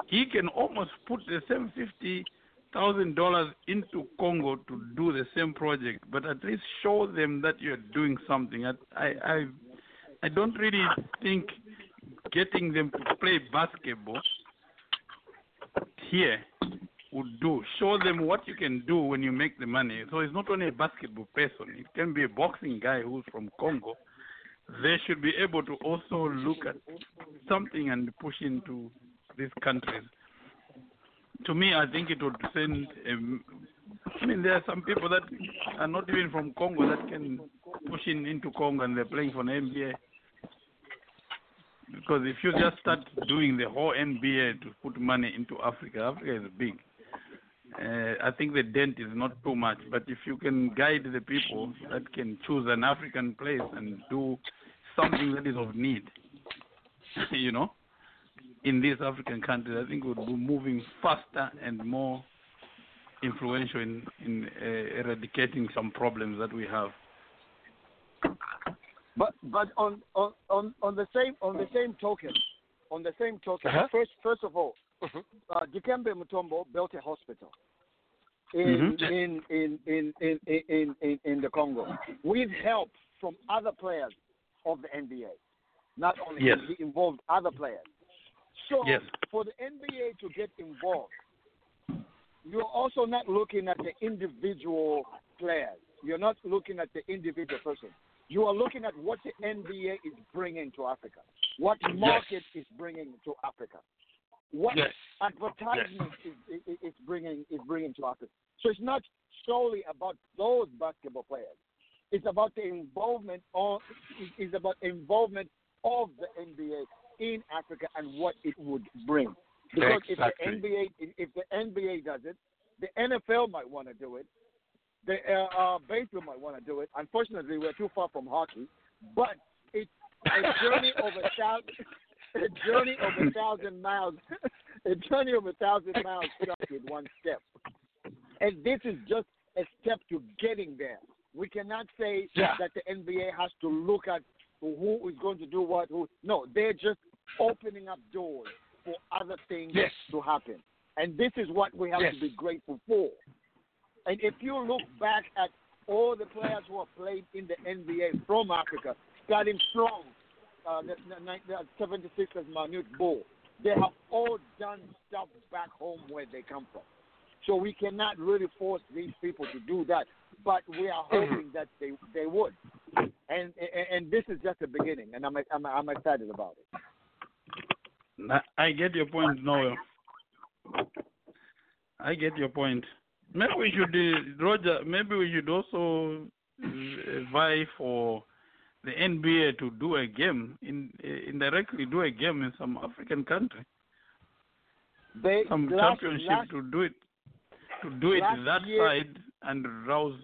He can almost put the same fifty thousand dollars into Congo to do the same project, but at least show them that you're doing something. I I I, I don't really think getting them to play basketball here would do. Show them what you can do when you make the money. So it's not only a basketball person; it can be a boxing guy who's from Congo. They should be able to also look at something and push into these countries. To me, I think it would send. Um, I mean, there are some people that are not even from Congo that can push in into Congo and they're playing for the NBA. Because if you just start doing the whole NBA to put money into Africa, Africa is big. Uh, I think the dent is not too much, but if you can guide the people that can choose an African place and do something that is of need, *laughs* you know, in these African countries, I think we'll be moving faster and more influential in, in uh, eradicating some problems that we have. But but on, on, on, on the same on the same token, on the same token, Uh-huh. first first of all, uh, Dikembe Mutombo built a hospital in, Mhm. in, in, in, in, in, in, in, in the Congo with help from other players of the NBA. Not only Yes. he involved other players. So Yes. for the NBA to get involved, you're also not looking at the individual players. You're not looking at the individual person. You are looking at what the NBA is bringing to Africa, what market is bringing to Africa, what Yes. advertisement is, is, is bringing is bringing to Africa. So it's not solely about those basketball players. It's about the involvement of it's about involvement of the NBA in Africa and what it would bring. Because Exactly. if the NBA if the NBA does it, the NFL might want to do it. The uh, uh, baseball might want to do it. Unfortunately, we're too far from hockey, but it's a journey of a thousand, *laughs* a journey of a thousand miles, *laughs* a journey of a thousand miles starts with one step, and this is just a step to getting there. We cannot say Yeah. that the NBA has to look at who is going to do what. Who no, they're just opening up doors for other things Yes. to happen, and this is what we have Yes. to be grateful for. And if you look back at all the players who have played in the NBA from Africa, starting from uh, the, the, the 76ers Manute Bol, they have all done stuff back home where they come from. So we cannot really force these people to do that, but we are hoping that they they would. And and, and this is just the beginning, and I'm I'm, I'm excited about it. I get your point, Noel. I get your point. Maybe we should, uh, Roger. Maybe we should also uh, vie for the NBA to do a game in uh, indirectly do a game in some African country, They some last, championship last, to do it to do it that year- side and rouse,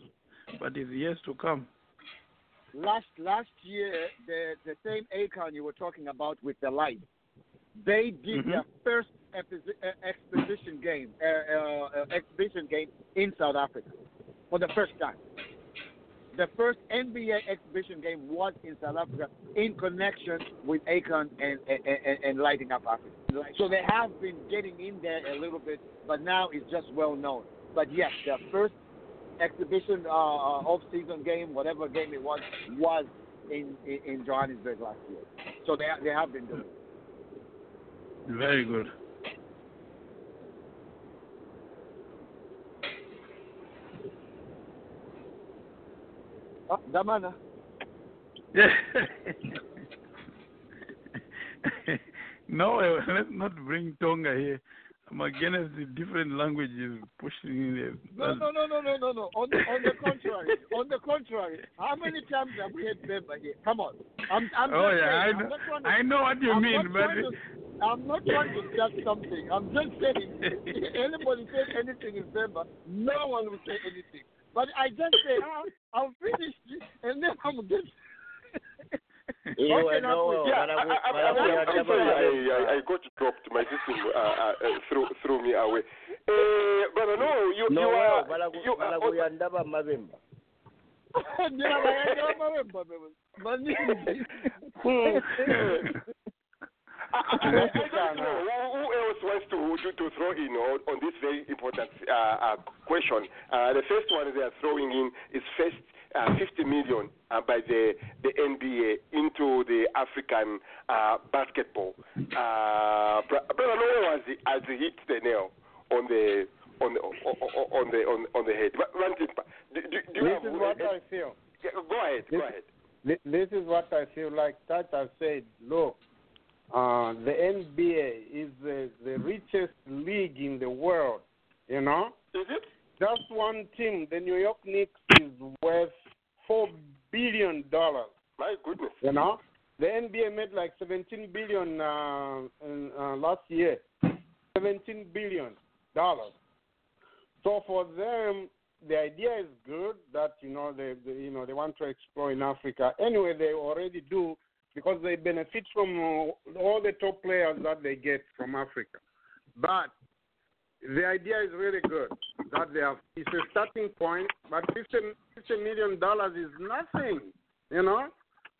but it's years to come. last last year the the same Akon you were talking about with the light, they did Mhm. their first exposition game uh, uh, exhibition game in South Africa for the first time. The first NBA exhibition game was in South Africa in connection with Akon and, and, and, and lighting up Africa. So they have been getting in there a little bit, but now it's just well known. But yes, the first exhibition uh, uh, off-season game, whatever game it was, was in, in in Johannesburg last year. So they they have been doing. it. Very good. Oh, Damana. *laughs* no, eh, *laughs* let's not bring Tonga here. I'm against the different languages pushing in there. No, no, no, no, no, no, no. On the, on the contrary, on the contrary. How many times have we had Bemba here? Come on. I'm, I'm Oh, yeah, I saying, I'm know- to, I know what you I'm mean, but to- I'm not trying to judge something. I'm just saying, *laughs* if anybody says anything in Bemba, no one will say anything. But I just say, ah, I'm finished, and then I'm just. You Okay, and Noel, Yeah, I, I would- I, but I I'm sorry, got dropped. My system uh, uh, uh, threw threw me away. Uh, brother, no, you you Noel, are balagu- you are. balaguyanda bamabemba. Ngira bayanja bamabemba, baningi. I, I, I don't know who, who else wants to, to to throw in on, on this very important uh, uh, question. Uh, the first one they are throwing in is first uh, 50 million uh, by the the NBA into the African uh, basketball. Uh, Bra- Brother Noah has, has hit the nail on the on the on the on, on the head. But One thing, do, do, do you This have, is what I feel. Yeah, go ahead, go This- ahead. This is what I feel like Tata said. Look, uh, the NBA is the, the richest league in the world. You know, is it? Just one team, the New York Knicks, is worth four billion dollars. My goodness. You know, the NBA made like seventeen billion uh, in, uh, last year. Seventeen billion dollars. So for them, the idea is good that you know they, they you know they want to explore in Africa. Anyway, they already do because they benefit from all the top players that they get from Africa. But the idea is really good that they have it's a starting point, but 50, 50 million dollars is nothing. You know,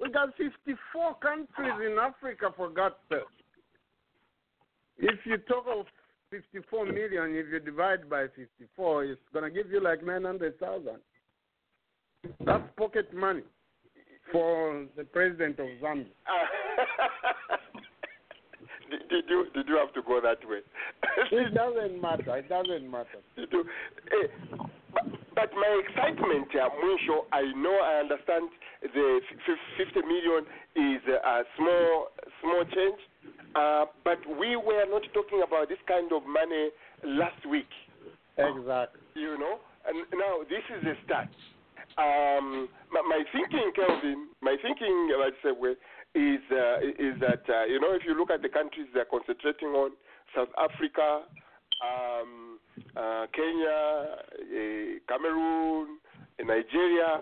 we got 54 countries in Africa for God's sake. If you talk of 54 million, if you divide by 54, it's gonna give you like 900,000. That's pocket money for the president of Zambia. *laughs* did, did you did you have to go that way? *laughs* It doesn't matter. It doesn't matter. Did you- eh, but, but my excitement, uh, Munsho, I know I understand the f- 50 million is a small small change, uh, but we were not talking about this kind of money last week. Exactly. You know, and now this is a start. Um, my, my thinking, Kelvin, my thinking, let's say, is uh, is that uh, you know if you look at the countries they're concentrating on, South Africa, um, uh, Kenya, uh, Cameroon, uh, Nigeria,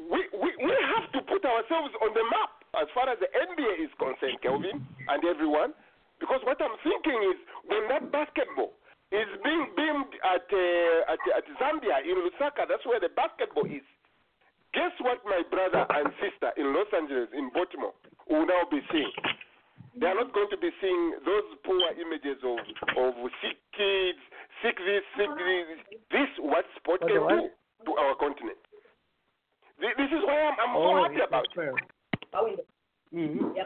we, we we have to put ourselves on the map as far as the NBA is concerned, Kelvin, and everyone, because what I'm thinking is when that basketball is being beamed at uh, at, at Zambia in Lusaka, that's where the basketball is. Guess what my brother and sister in Los Angeles, in Baltimore, will now be seeing? They are not going to be seeing those poor images of, of sick kids, sick this, sick this. This what sport can do to our continent. Thi- This is why I'm, I'm so Oh, happy about it. Mm-hmm.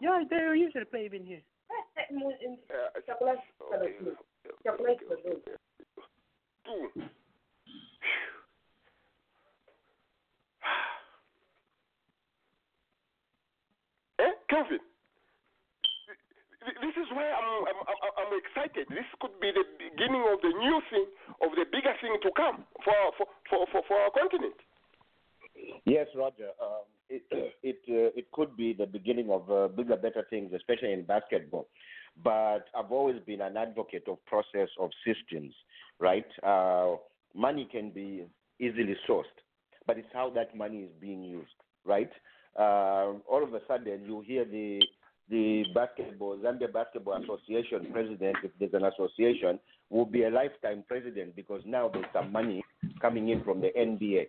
Yeah, they, should play even here. Eh, Kelvin? This is why I'm, I'm, I'm, I'm excited. This could be the beginning of the new thing, of the bigger thing to come for, for, for, for, for our continent. Yes, Roger. Um, it *clears throat* it uh, it could be the beginning of uh, bigger, better things, especially in basketball. But I've always been an advocate of process of systems, right? Uh, money can be easily sourced, but it's how that money is being used, right? Uh, all of a sudden, you hear the the basketball Zambia Basketball Association president, if there's an association, will be a lifetime president because now there's some money coming in from the NBA.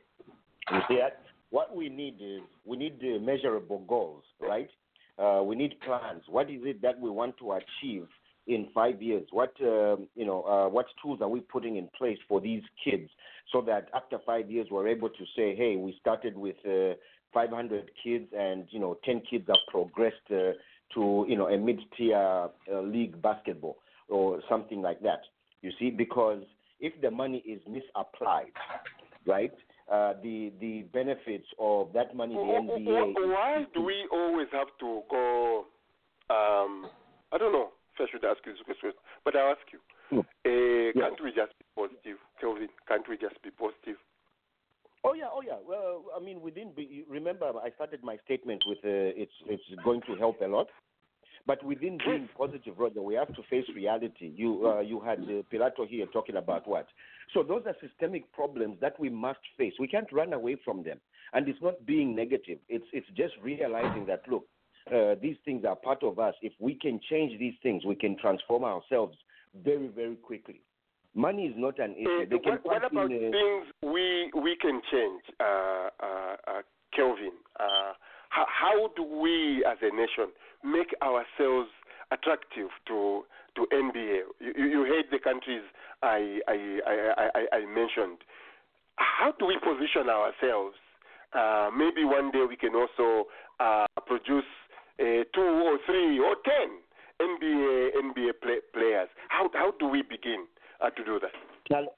You see that? What we need is we need uh, measurable goals, right? Uh, we need plans. What is it that we want to achieve in five years? What um, you know? Uh, what tools are we putting in place for these kids so that after five years we're able to say, hey, we started with uh, 500 kids, and you know, 10 kids have progressed uh, to you know a mid-tier uh, league basketball or something like that. You see, because if the money is misapplied, right? Uh, the the benefits of that money, the NBA. Why do we always have to go? Um, I don't know if I should ask you this question, but I'll ask you. Uh, Can't we just be positive, Kelvin? Can't we just be positive? Oh yeah, oh yeah. Well, I mean, within be- remember, I started my statement with uh, it's it's going to help a lot. But within being positive, Roger, we have to face reality. You uh, you had uh, Pilato here talking about what? So those are systemic problems that we must face. We can't run away from them. And it's not being negative. It's it's just realizing that look, uh, these things are part of us. If we can change these things, we can transform ourselves very very quickly. Money is not an issue. They can What, what about in, uh, things we we can change, uh, uh, uh, Kelvin? Uh, how, how do we, as a nation, make ourselves attractive to to NBA? You, you heard the countries I I, I, I I mentioned. How do we position ourselves? Uh, maybe one day we can also uh, produce uh, two or three or ten NBA NBA play, players. How how do we begin uh, to do that? Tal-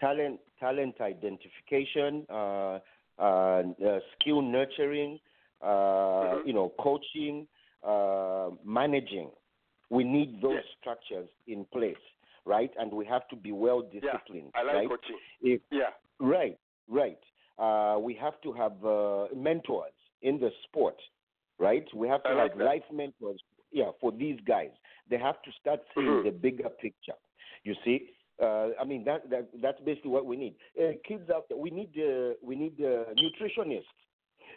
talent talent identification, uh, uh, uh, skill nurturing, uh, you know, coaching, uh, managing. We need those structures in place, right? And we have to be well disciplined, Yeah, I like right? coaching. If, Yeah. Right, right. Uh, we have to have uh, mentors in the sport, right? We have to like have that. life mentors, yeah, for these guys. They have to start seeing Mhm. the bigger picture. You see, uh, I mean that, that that's basically what we need. Uh, kids out there, we need uh, we need uh, nutritionists.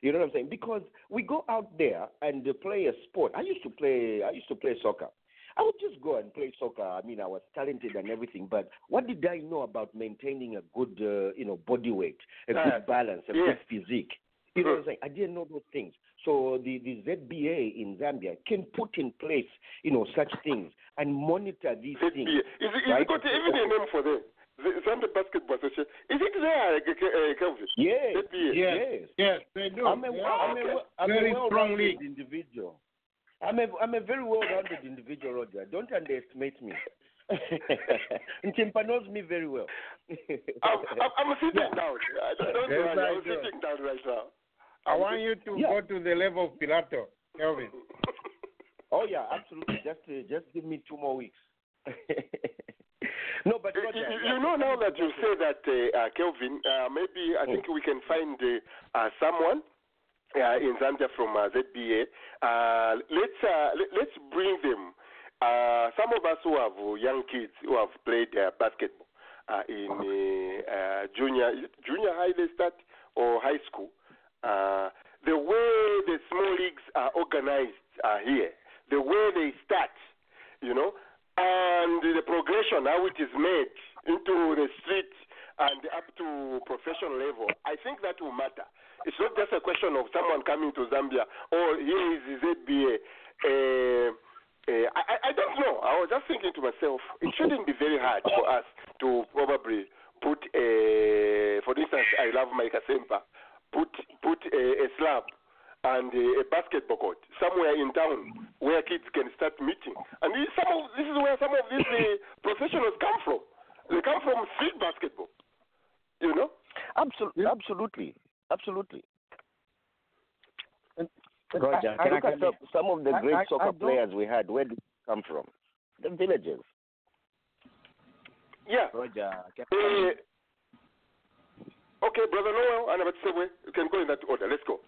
You know what I'm saying? Because we go out there and play a sport. I used to play. I used to play soccer. I would just go and play soccer. I mean, I was talented and everything, but what did I know about maintaining a good, uh, you know, body weight, a Uh, good balance, a yeah. good physique? You know what I'm saying? I didn't know those things. So the, the ZBA in Zambia can put in place, you know, such things and monitor these things. Is, it- is right? it got even a name for them? The Zambia Basketball Association. Is it there, uh, uh, Kelvin? Yes, ZBA? yes, yes, they do. I'm a, Yeah. I'm a, Okay. I'm Very a strong well-rounded league. individual. I'm a, I'm a very well-rounded individual, Roger. Don't underestimate me. *laughs* Ntimpa knows me very well. *laughs* I'm, I'm, I'm sitting down. I don't, don't Yes, worry. I I'm do. sitting down right now. I want you to go to the level of Pilato, Kelvin. *laughs* Oh yeah, absolutely. Just uh, just give me two more weeks. No, but You, you- you know now that you say that, uh, uh, Kelvin, uh, maybe I think we can find uh, uh, someone uh, in Zambia from uh, ZBA. Uh, let's uh, let, let's bring them. Uh, some of us who have young kids who have played uh, basketball uh, in junior junior high they start or high school. Uh, the way the small leagues are organized uh, here, the way they start, you know, and the progression, how it is made into the street and up to professional level, I think that will matter. It's not just a question of someone coming to Zambia, or here is the ZBA. Uh, uh, I, I- don't know. I was just thinking to myself, it shouldn't be very hard for us to probably put, a, for instance, I love Mike Asempa, put put a, a slab and a, a basketball court somewhere in town where kids can start meeting. And this, some of, this is where some of these uh, *laughs* professionals come from. They come from street basketball. You know? Absolutely, absolutely, absolutely. Roger, I, can look I at some, some of the I- great I- I soccer don't- players we had. Where did they come from? The villages. Yeah. Roger, Uh, okay, Brother Noel and Abatsewe, you can go in that order. Let's go.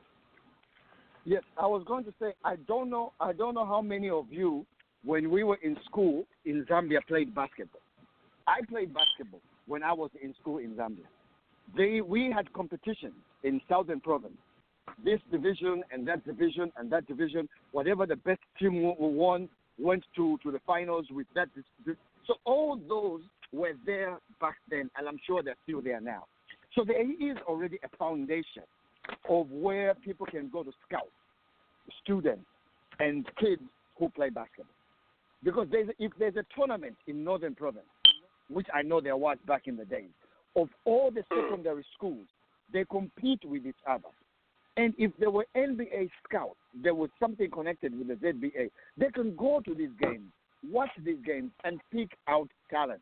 Yes, I was going to say I don't know I don't know how many of you when we were in school in Zambia played basketball. I played basketball when I was in school in Zambia. They we had competition in Southern Province. This division and that division and that division, whatever the best team won went to, to the finals with that. So all those were there back then, and I'm sure they're still there now. So there is already a foundation of where people can go to scout students and kids who play basketball. Because there's, if there's a tournament in Northern Province, which I know there was back in the days, of all the secondary schools, they compete with each other. And if there were NBA scouts, there was something connected with the ZBA, they can go to these games, watch these games, and pick out talent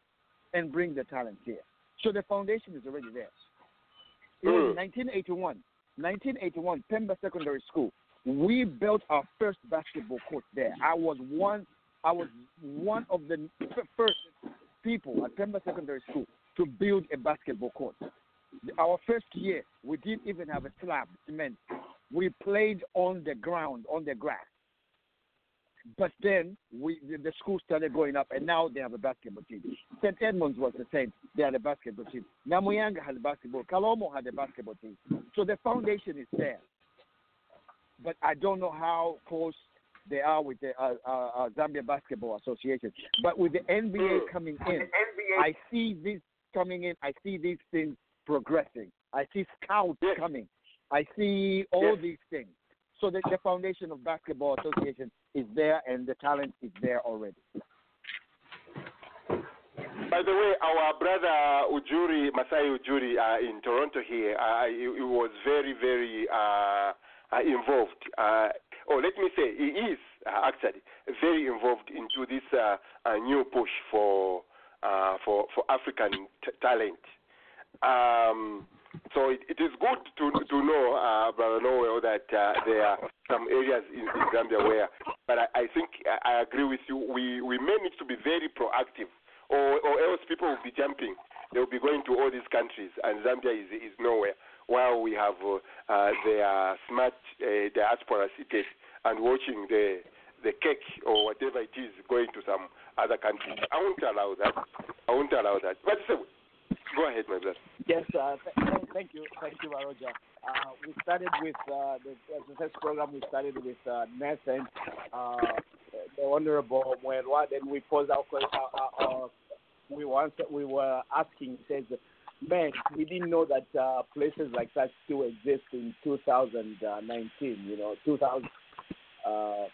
and bring the talent here. So the foundation is already there. It was hmm. 1981, 1981, Pemba Secondary School. We built our first basketball court there. I was one, I was one of the first people at Pemba Secondary School to build a basketball court. Our first year, we didn't even have a slab cement. We played on the ground, on the grass. But then we, the, the school started going up, and now they have a basketball team. St. Edmunds was the same; they had a basketball team. Namwianga had a basketball. Kalomo had a basketball team. So the foundation is there. But I don't know how close they are with the uh, uh, uh, Zambia Basketball Association. But with the NBA coming in, I see this coming in. I see these things progressing. I see scouts coming. I see all these things. So the, the foundation of Basketball Association is there, and the talent is there already. By the way, our brother Ujiri, Masai Ujiri, uh, in Toronto here, uh, he, he was very, very uh, uh, involved. Uh, or let me say, he is uh, actually very involved into this new push for for for African t- talent. Um, so it, it is good to to know, uh, Brother Noel, that uh, there are some areas in, in Zambia where, but I, I think I agree with you. We we may need to be very proactive, or or else people will be jumping. They will be going to all these countries, and Zambia is is nowhere. While we have uh, uh, their smart uh, diaspora seated and watching the the cake or whatever it is going to some other countries. I won't allow that. I won't allow that. But go ahead, my brother. Yes, uh, th- th- thank you, thank you, Roger. Uh, we started with uh, the, the first program. We started with uh, Nathan, uh, the Honorable Mwerwa. Then we posed our, uh, uh, uh, we answer, we were asking. Says, man, we didn't know that uh, places like that still exist in 2019. You know, 2000. Uh,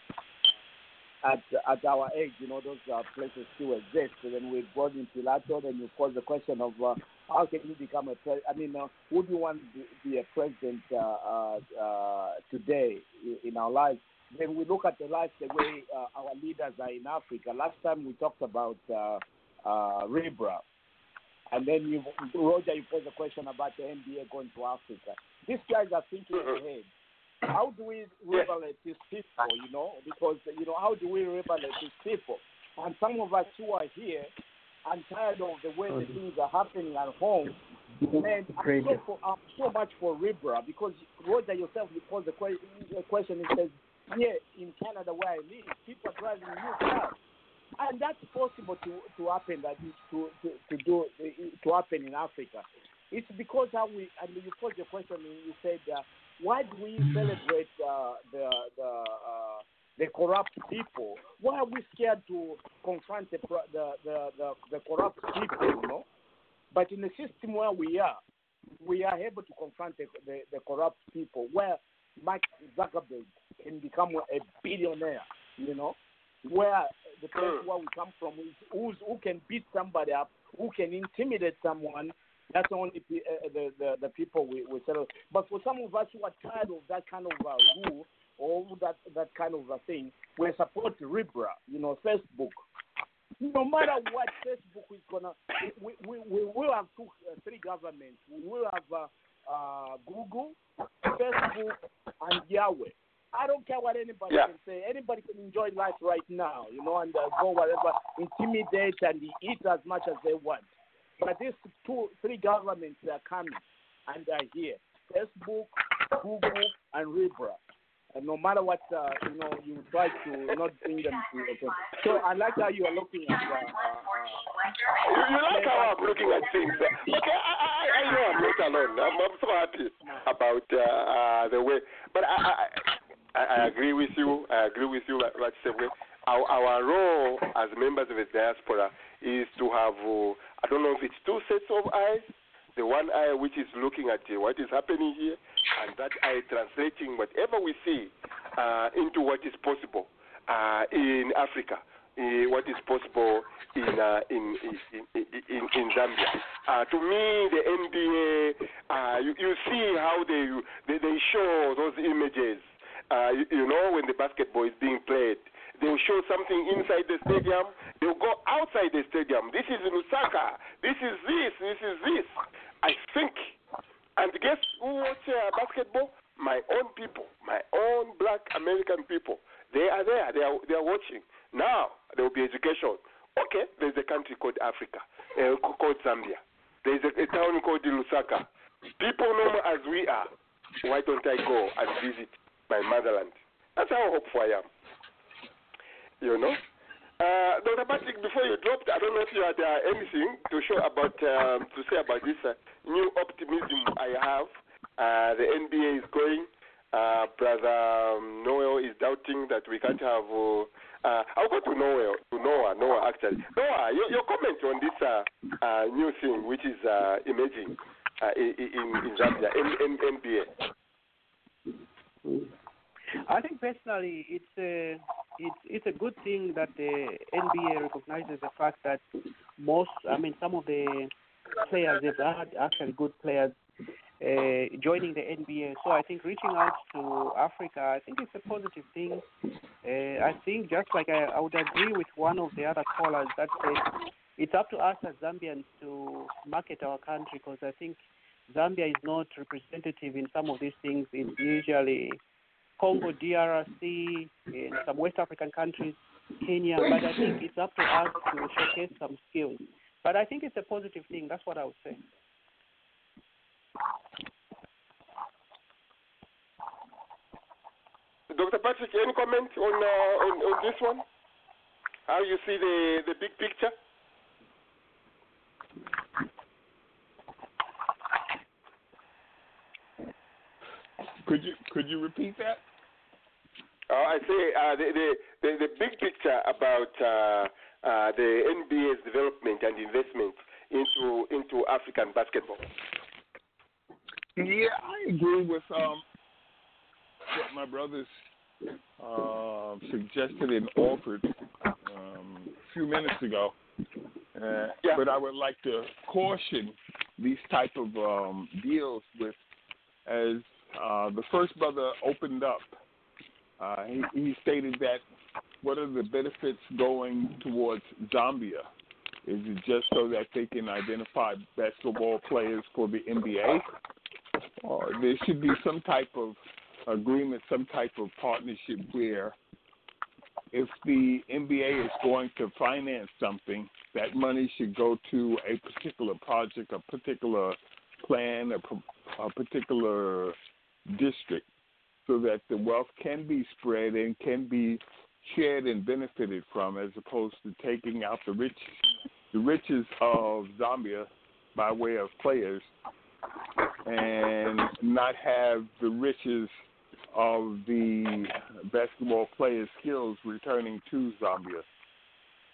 at at our age, you know, those uh, places still exist. So then we brought into Pilato, then you pose the question of uh, how can you become a president? I mean, uh, would you want to be a president uh, uh, uh, today in our lives? Then we look at the life the way uh, our leaders are in Africa. Last time we talked about uh, uh, Ribra. And then you, Roger, you posed a question about the NBA going to Africa. These guys are thinking ahead how do we revelate these people, you know? Because, you know, how do we revelate these people? And some of us who are here and tired of the way the things are happening at home. Man, I'm so, for, I'm so much for Ribra because Roger yourself, you posed the que- the question, it says, here in Canada where I live, people are driving new cars. And that's possible to, to happen, that is to, to, to do, to happen in Africa. It's because how we, and you posed your question and you said, uh, why do we celebrate uh, the the uh, the corrupt people? Why are we scared to confront the pro- the, the, the, the corrupt people? You know, but in the system where we are, we are able to confront the, the, the corrupt people. Where Mark Zuckerberg can become a billionaire. You know, where the place where we come from is who's, who can beat somebody up, who can intimidate someone That's only pe- uh, the, the the people we, we settle. But for some of us who are tired of that kind of uh, rule or that that kind of a thing, we support Libra, you know, Facebook. No matter what Facebook is gonna, we we, we will have two, uh, three governments. We will have uh, uh, Google, Facebook, and Yahweh. I don't care what anybody Yeah. can say. Anybody can enjoy life right now, you know, and uh, go whatever, intimidate and eat as much as they want. But these two, three governments are coming and are here: Facebook, Google, and Libra. And no matter what, uh, you know, you try to not bring them to. So I like how you are looking at. Uh, You, you like how I'm looking at things. Okay, I, I, I know I'm not alone. I'm, I'm so happy about uh, uh, the way. But I, I, I, agree with you. I agree with you, like way. Our, our role as members of the diaspora is to have, uh, I don't know if it's two sets of eyes. The one eye which is looking at uh, what is happening here, and that eye translating whatever we see uh, into what is possible uh, in Africa, uh, what is possible in uh, in, in, in, in Zambia. Uh, to me, the NBA, uh, you, you see how they, they they show those images. Uh, you, you know when the basketball is being played, they'll show something inside the stadium. They'll go outside the stadium. This is Lusaka. This is this. This is this. I think. And guess who watch uh, basketball? My own people, my own black American people. They are there. They are they are watching. Now there will be education. Okay, there's a country called Africa, uh, called Zambia. There's a, a town called Lusaka. People know as we are. Why don't I go and visit my motherland? That's how hopeful I am. You know. Uh, Dr. Patrick, before you dropped, I don't know if you had uh, anything to show about um, to say about this uh, new optimism I have. Uh, the NBA is going. Uh, Brother um, Noel is doubting that we can't have. Uh, uh, I'll go to Noel, to Noah, Noah actually. Noah, your, your comment on this uh, uh, new thing which is uh, emerging uh, in, in, Zambia, NBA. I think personally, it's a it's it's a good thing that the NBA recognizes the fact that most, I mean, some of the players they've had actually good players uh, joining the NBA. So I think reaching out to Africa, I think it's a positive thing. Uh, I think just like I, I would agree with one of the other callers that said it's up to us as Zambians to market our country because I think Zambia is not representative in some of these things. It's usually Congo, DRC, in some West African countries, Kenya. But I think it's up to us to showcase some skills. But I think it's a positive thing. That's what I would say. Dr. Patrick, any comment on, uh, on on this one? How you see the the big picture? Could you could you repeat that? Uh, I say uh, the, the the the big picture about uh, uh, the NBA's development and investment into into African basketball. Yeah, I agree with um, what my brothers uh, suggested and offered um, a few minutes ago. Uh, But I would like to caution these type of um, deals with, as uh, the first brother opened up. Uh, he, he stated that what are the benefits going towards Zambia? Is it just so that they can identify basketball players for the NBA? Or there should be some type of agreement, some type of partnership where if the NBA is going to finance something, that money should go to a particular project, a particular plan, a, a particular district, so that the wealth can be spread and can be shared and benefited from, as opposed to taking out the rich, the riches of Zambia by way of players, and not have the riches of the basketball players' skills returning to Zambia.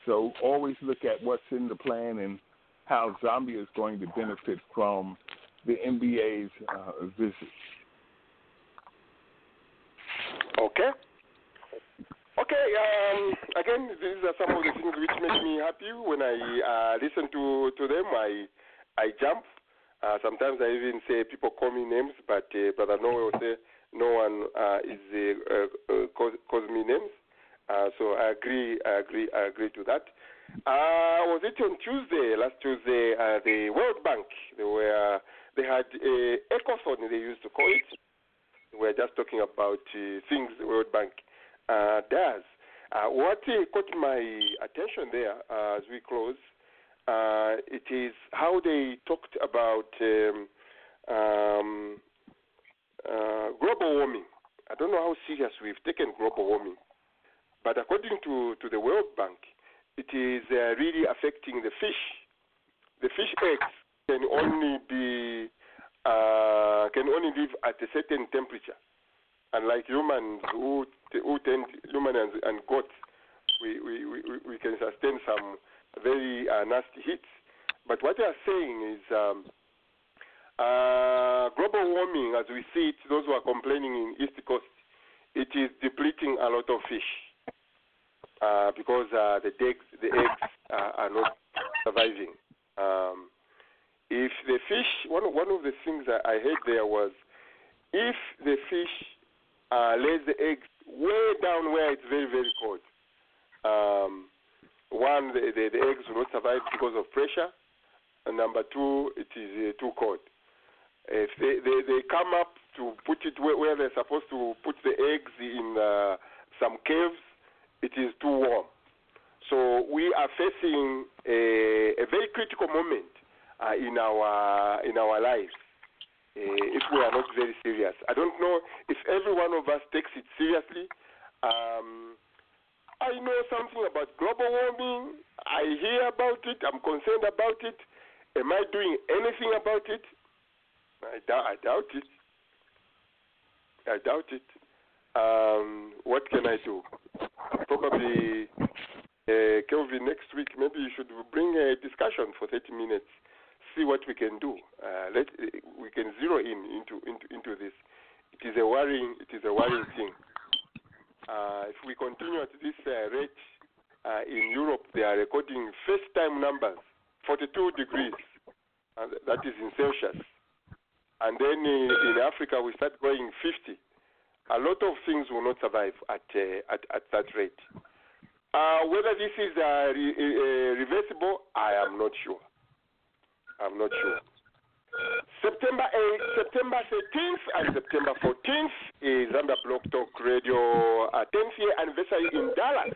So always look at what's in the plan and how Zambia is going to benefit from the NBA's uh, visit. Okay. Okay. Um, again, these are some of the things which make me happy when I uh, listen to to them. I I jump. Uh, sometimes I even say people call me names, but uh, Brother Noah will say no one uh, is uh, uh, calls, calls me names. Uh, so I agree, I agree, I agree to that. Uh, was it on Tuesday, last Tuesday, uh, the World Bank, they were, they had a ecothon, they used to call it. We were just talking about uh, things the World Bank uh, does. Uh, what uh, caught my attention there uh, as we close, uh, it is how they talked about um, um, global warming. I don't know how serious we've taken global warming, but according to, to the World Bank, it is really affecting the fish. The fish eggs can only be uh, can only live at a certain temperature, unlike humans who who tend human and, and goats, we, we, we, we can sustain some very uh, nasty hits. But what they are saying is um, uh, global warming, as we see it, those who are complaining in East Coast, it is depleting a lot of fish uh, because uh, the eggs, the eggs are not surviving. Um, if the fish, one one of the things that I heard there was, if the fish uh, lays the eggs way down where it's very very cold, um, one the, the, the eggs will not survive because of pressure, and number two it is uh, too cold. If they, they, they come up to put it where, where they're supposed to put the eggs in uh, some caves, it is too warm. So we are facing a, a very critical moment uh, in our in our lives uh, if we are not very serious. I don't know if every one of us takes it seriously. Um, I know something about global warming. I hear about it. I'm concerned about it. Am I doing anything about it? I, doubt, doubt it. I doubt it. Um, what can I do? Probably, uh, Kelvin, next week, maybe you should bring a discussion for 30 minutes. See what we can do. Uh, let we can zero in into into into this. It is a worrying. It is a worrying thing. Uh, if we continue at this uh, rate uh, in Europe, they are recording first-time numbers, 42 degrees. that is in Celsius. And then in, in, Africa, we start going 50. A lot of things will not survive at uh, at, at that rate. Uh, whether this is re- reversible, I am not sure. I'm not sure. September 8th, September 13th, and September 14th is under Blog Talk Radio uh, 10th year anniversary in Dallas.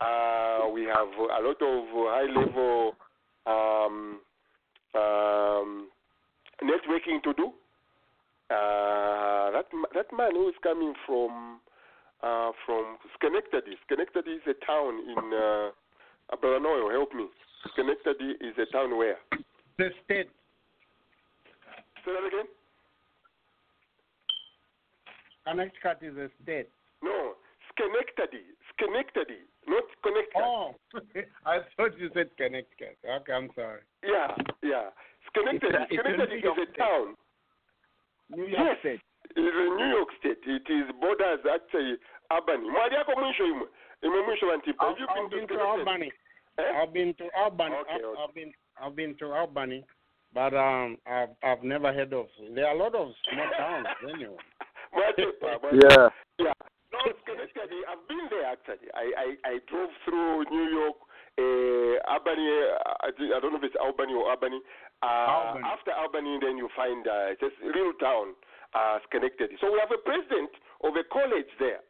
Uh, we have a lot of high level um, um, networking to do. Uh, that that man who is coming from uh, from Schenectady. Schenectady is a town in uh, help me. Schenectady is a town where? The state. Say that again. Connecticut is a state. No, Schenectady. Schenectady, not Connecticut. Oh, *laughs* I thought you said Connecticut. Okay, I'm sorry. Yeah, yeah. Schenectady. It's a, it's Schenectady a is a town. New York yes, State. It is New York State. It is borders actually Albany. Mwali yako mwisho imwe. Imwe mwisho wa Ntipa. Have you I've been been to to Schenectady? Albany. I've been to Albany. Okay, I've, okay. I've been I've been to Albany, but um I've I've never heard of. There are a lot of small towns anyway. Mwatepa, Mwatepa. Yeah. Yeah. No, Schenectady. I've been there actually. I I, I drove through New York, uh, Albany. Uh, I I don't know if it's Albany or Albany. Uh, Albany. After Albany, then you find uh, just a real town, uh, Schenectady. So we have a president of a college there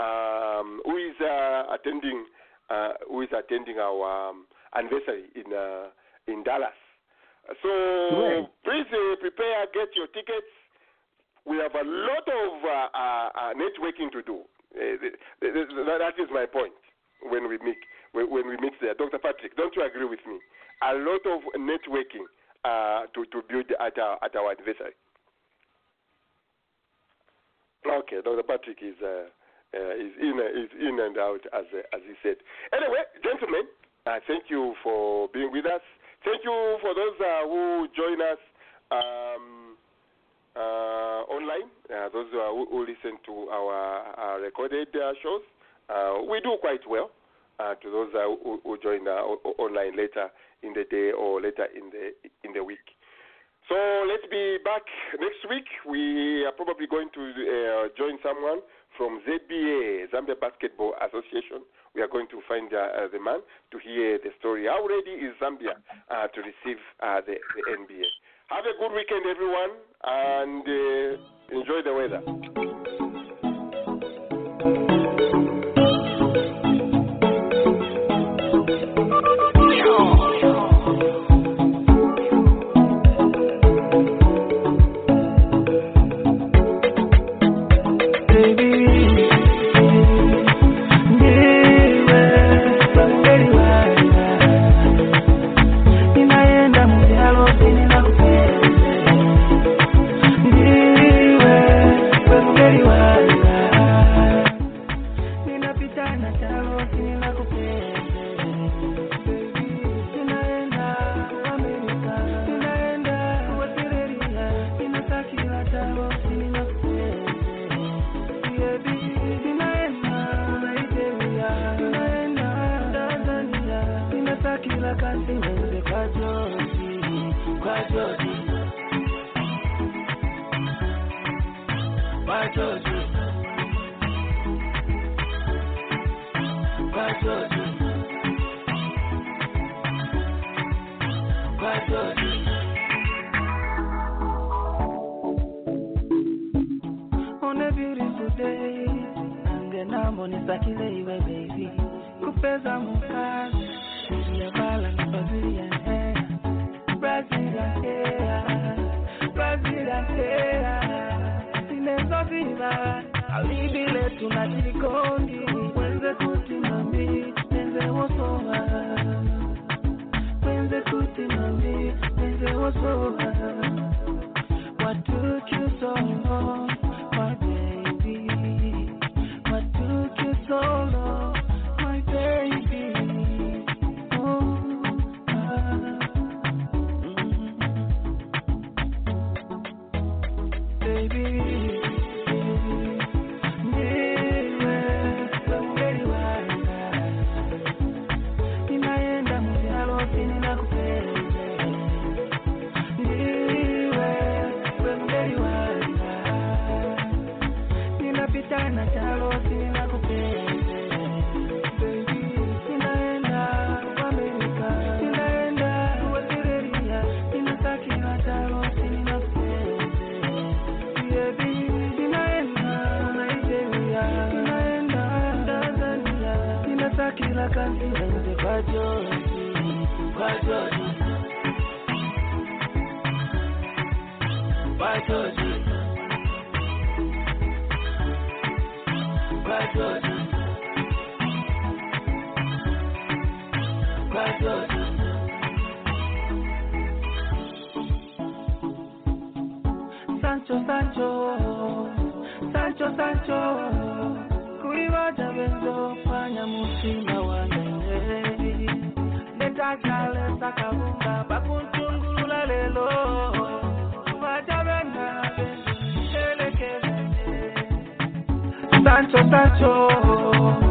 um, who is uh, attending uh, who is attending our um, anniversary in uh, in Dallas. So Great. please uh, prepare, get your tickets. We have a lot of uh, uh, uh, networking to do. Th- th- th- that is my point when we meet when, we meet there. Dr. Patrick, don't you agree with me? A lot of networking uh, to to build at our at our anniversary. Okay, Dr. Patrick is uh, is in uh, is in and out as uh, as he said. Anyway, gentlemen, uh, thank you for being with us. Thank you for those uh, who join us um, uh, online. those who, who, listen to our recorded shows, we do quite well. to those who, who join online later in the day or later in the in the week. So let's be back next week. We are probably going to join someone from ZBA, Zambia Basketball Association. We are going to find uh, uh, the man to hear the story. How ready is Zambia uh, to receive uh, the, the, NBA? Have a good weekend, everyone, and uh, enjoy the weather. Sancho, Sancho, Sancho, Sancho Sancho Sancho Sancho Sancho, Sancho.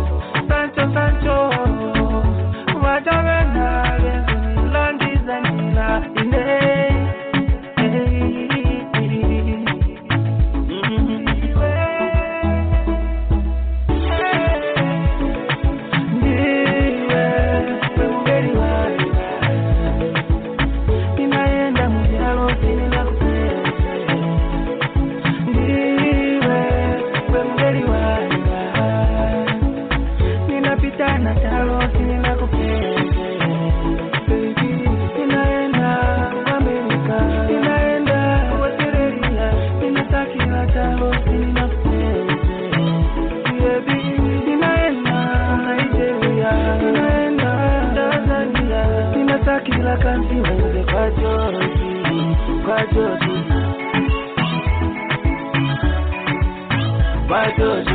good.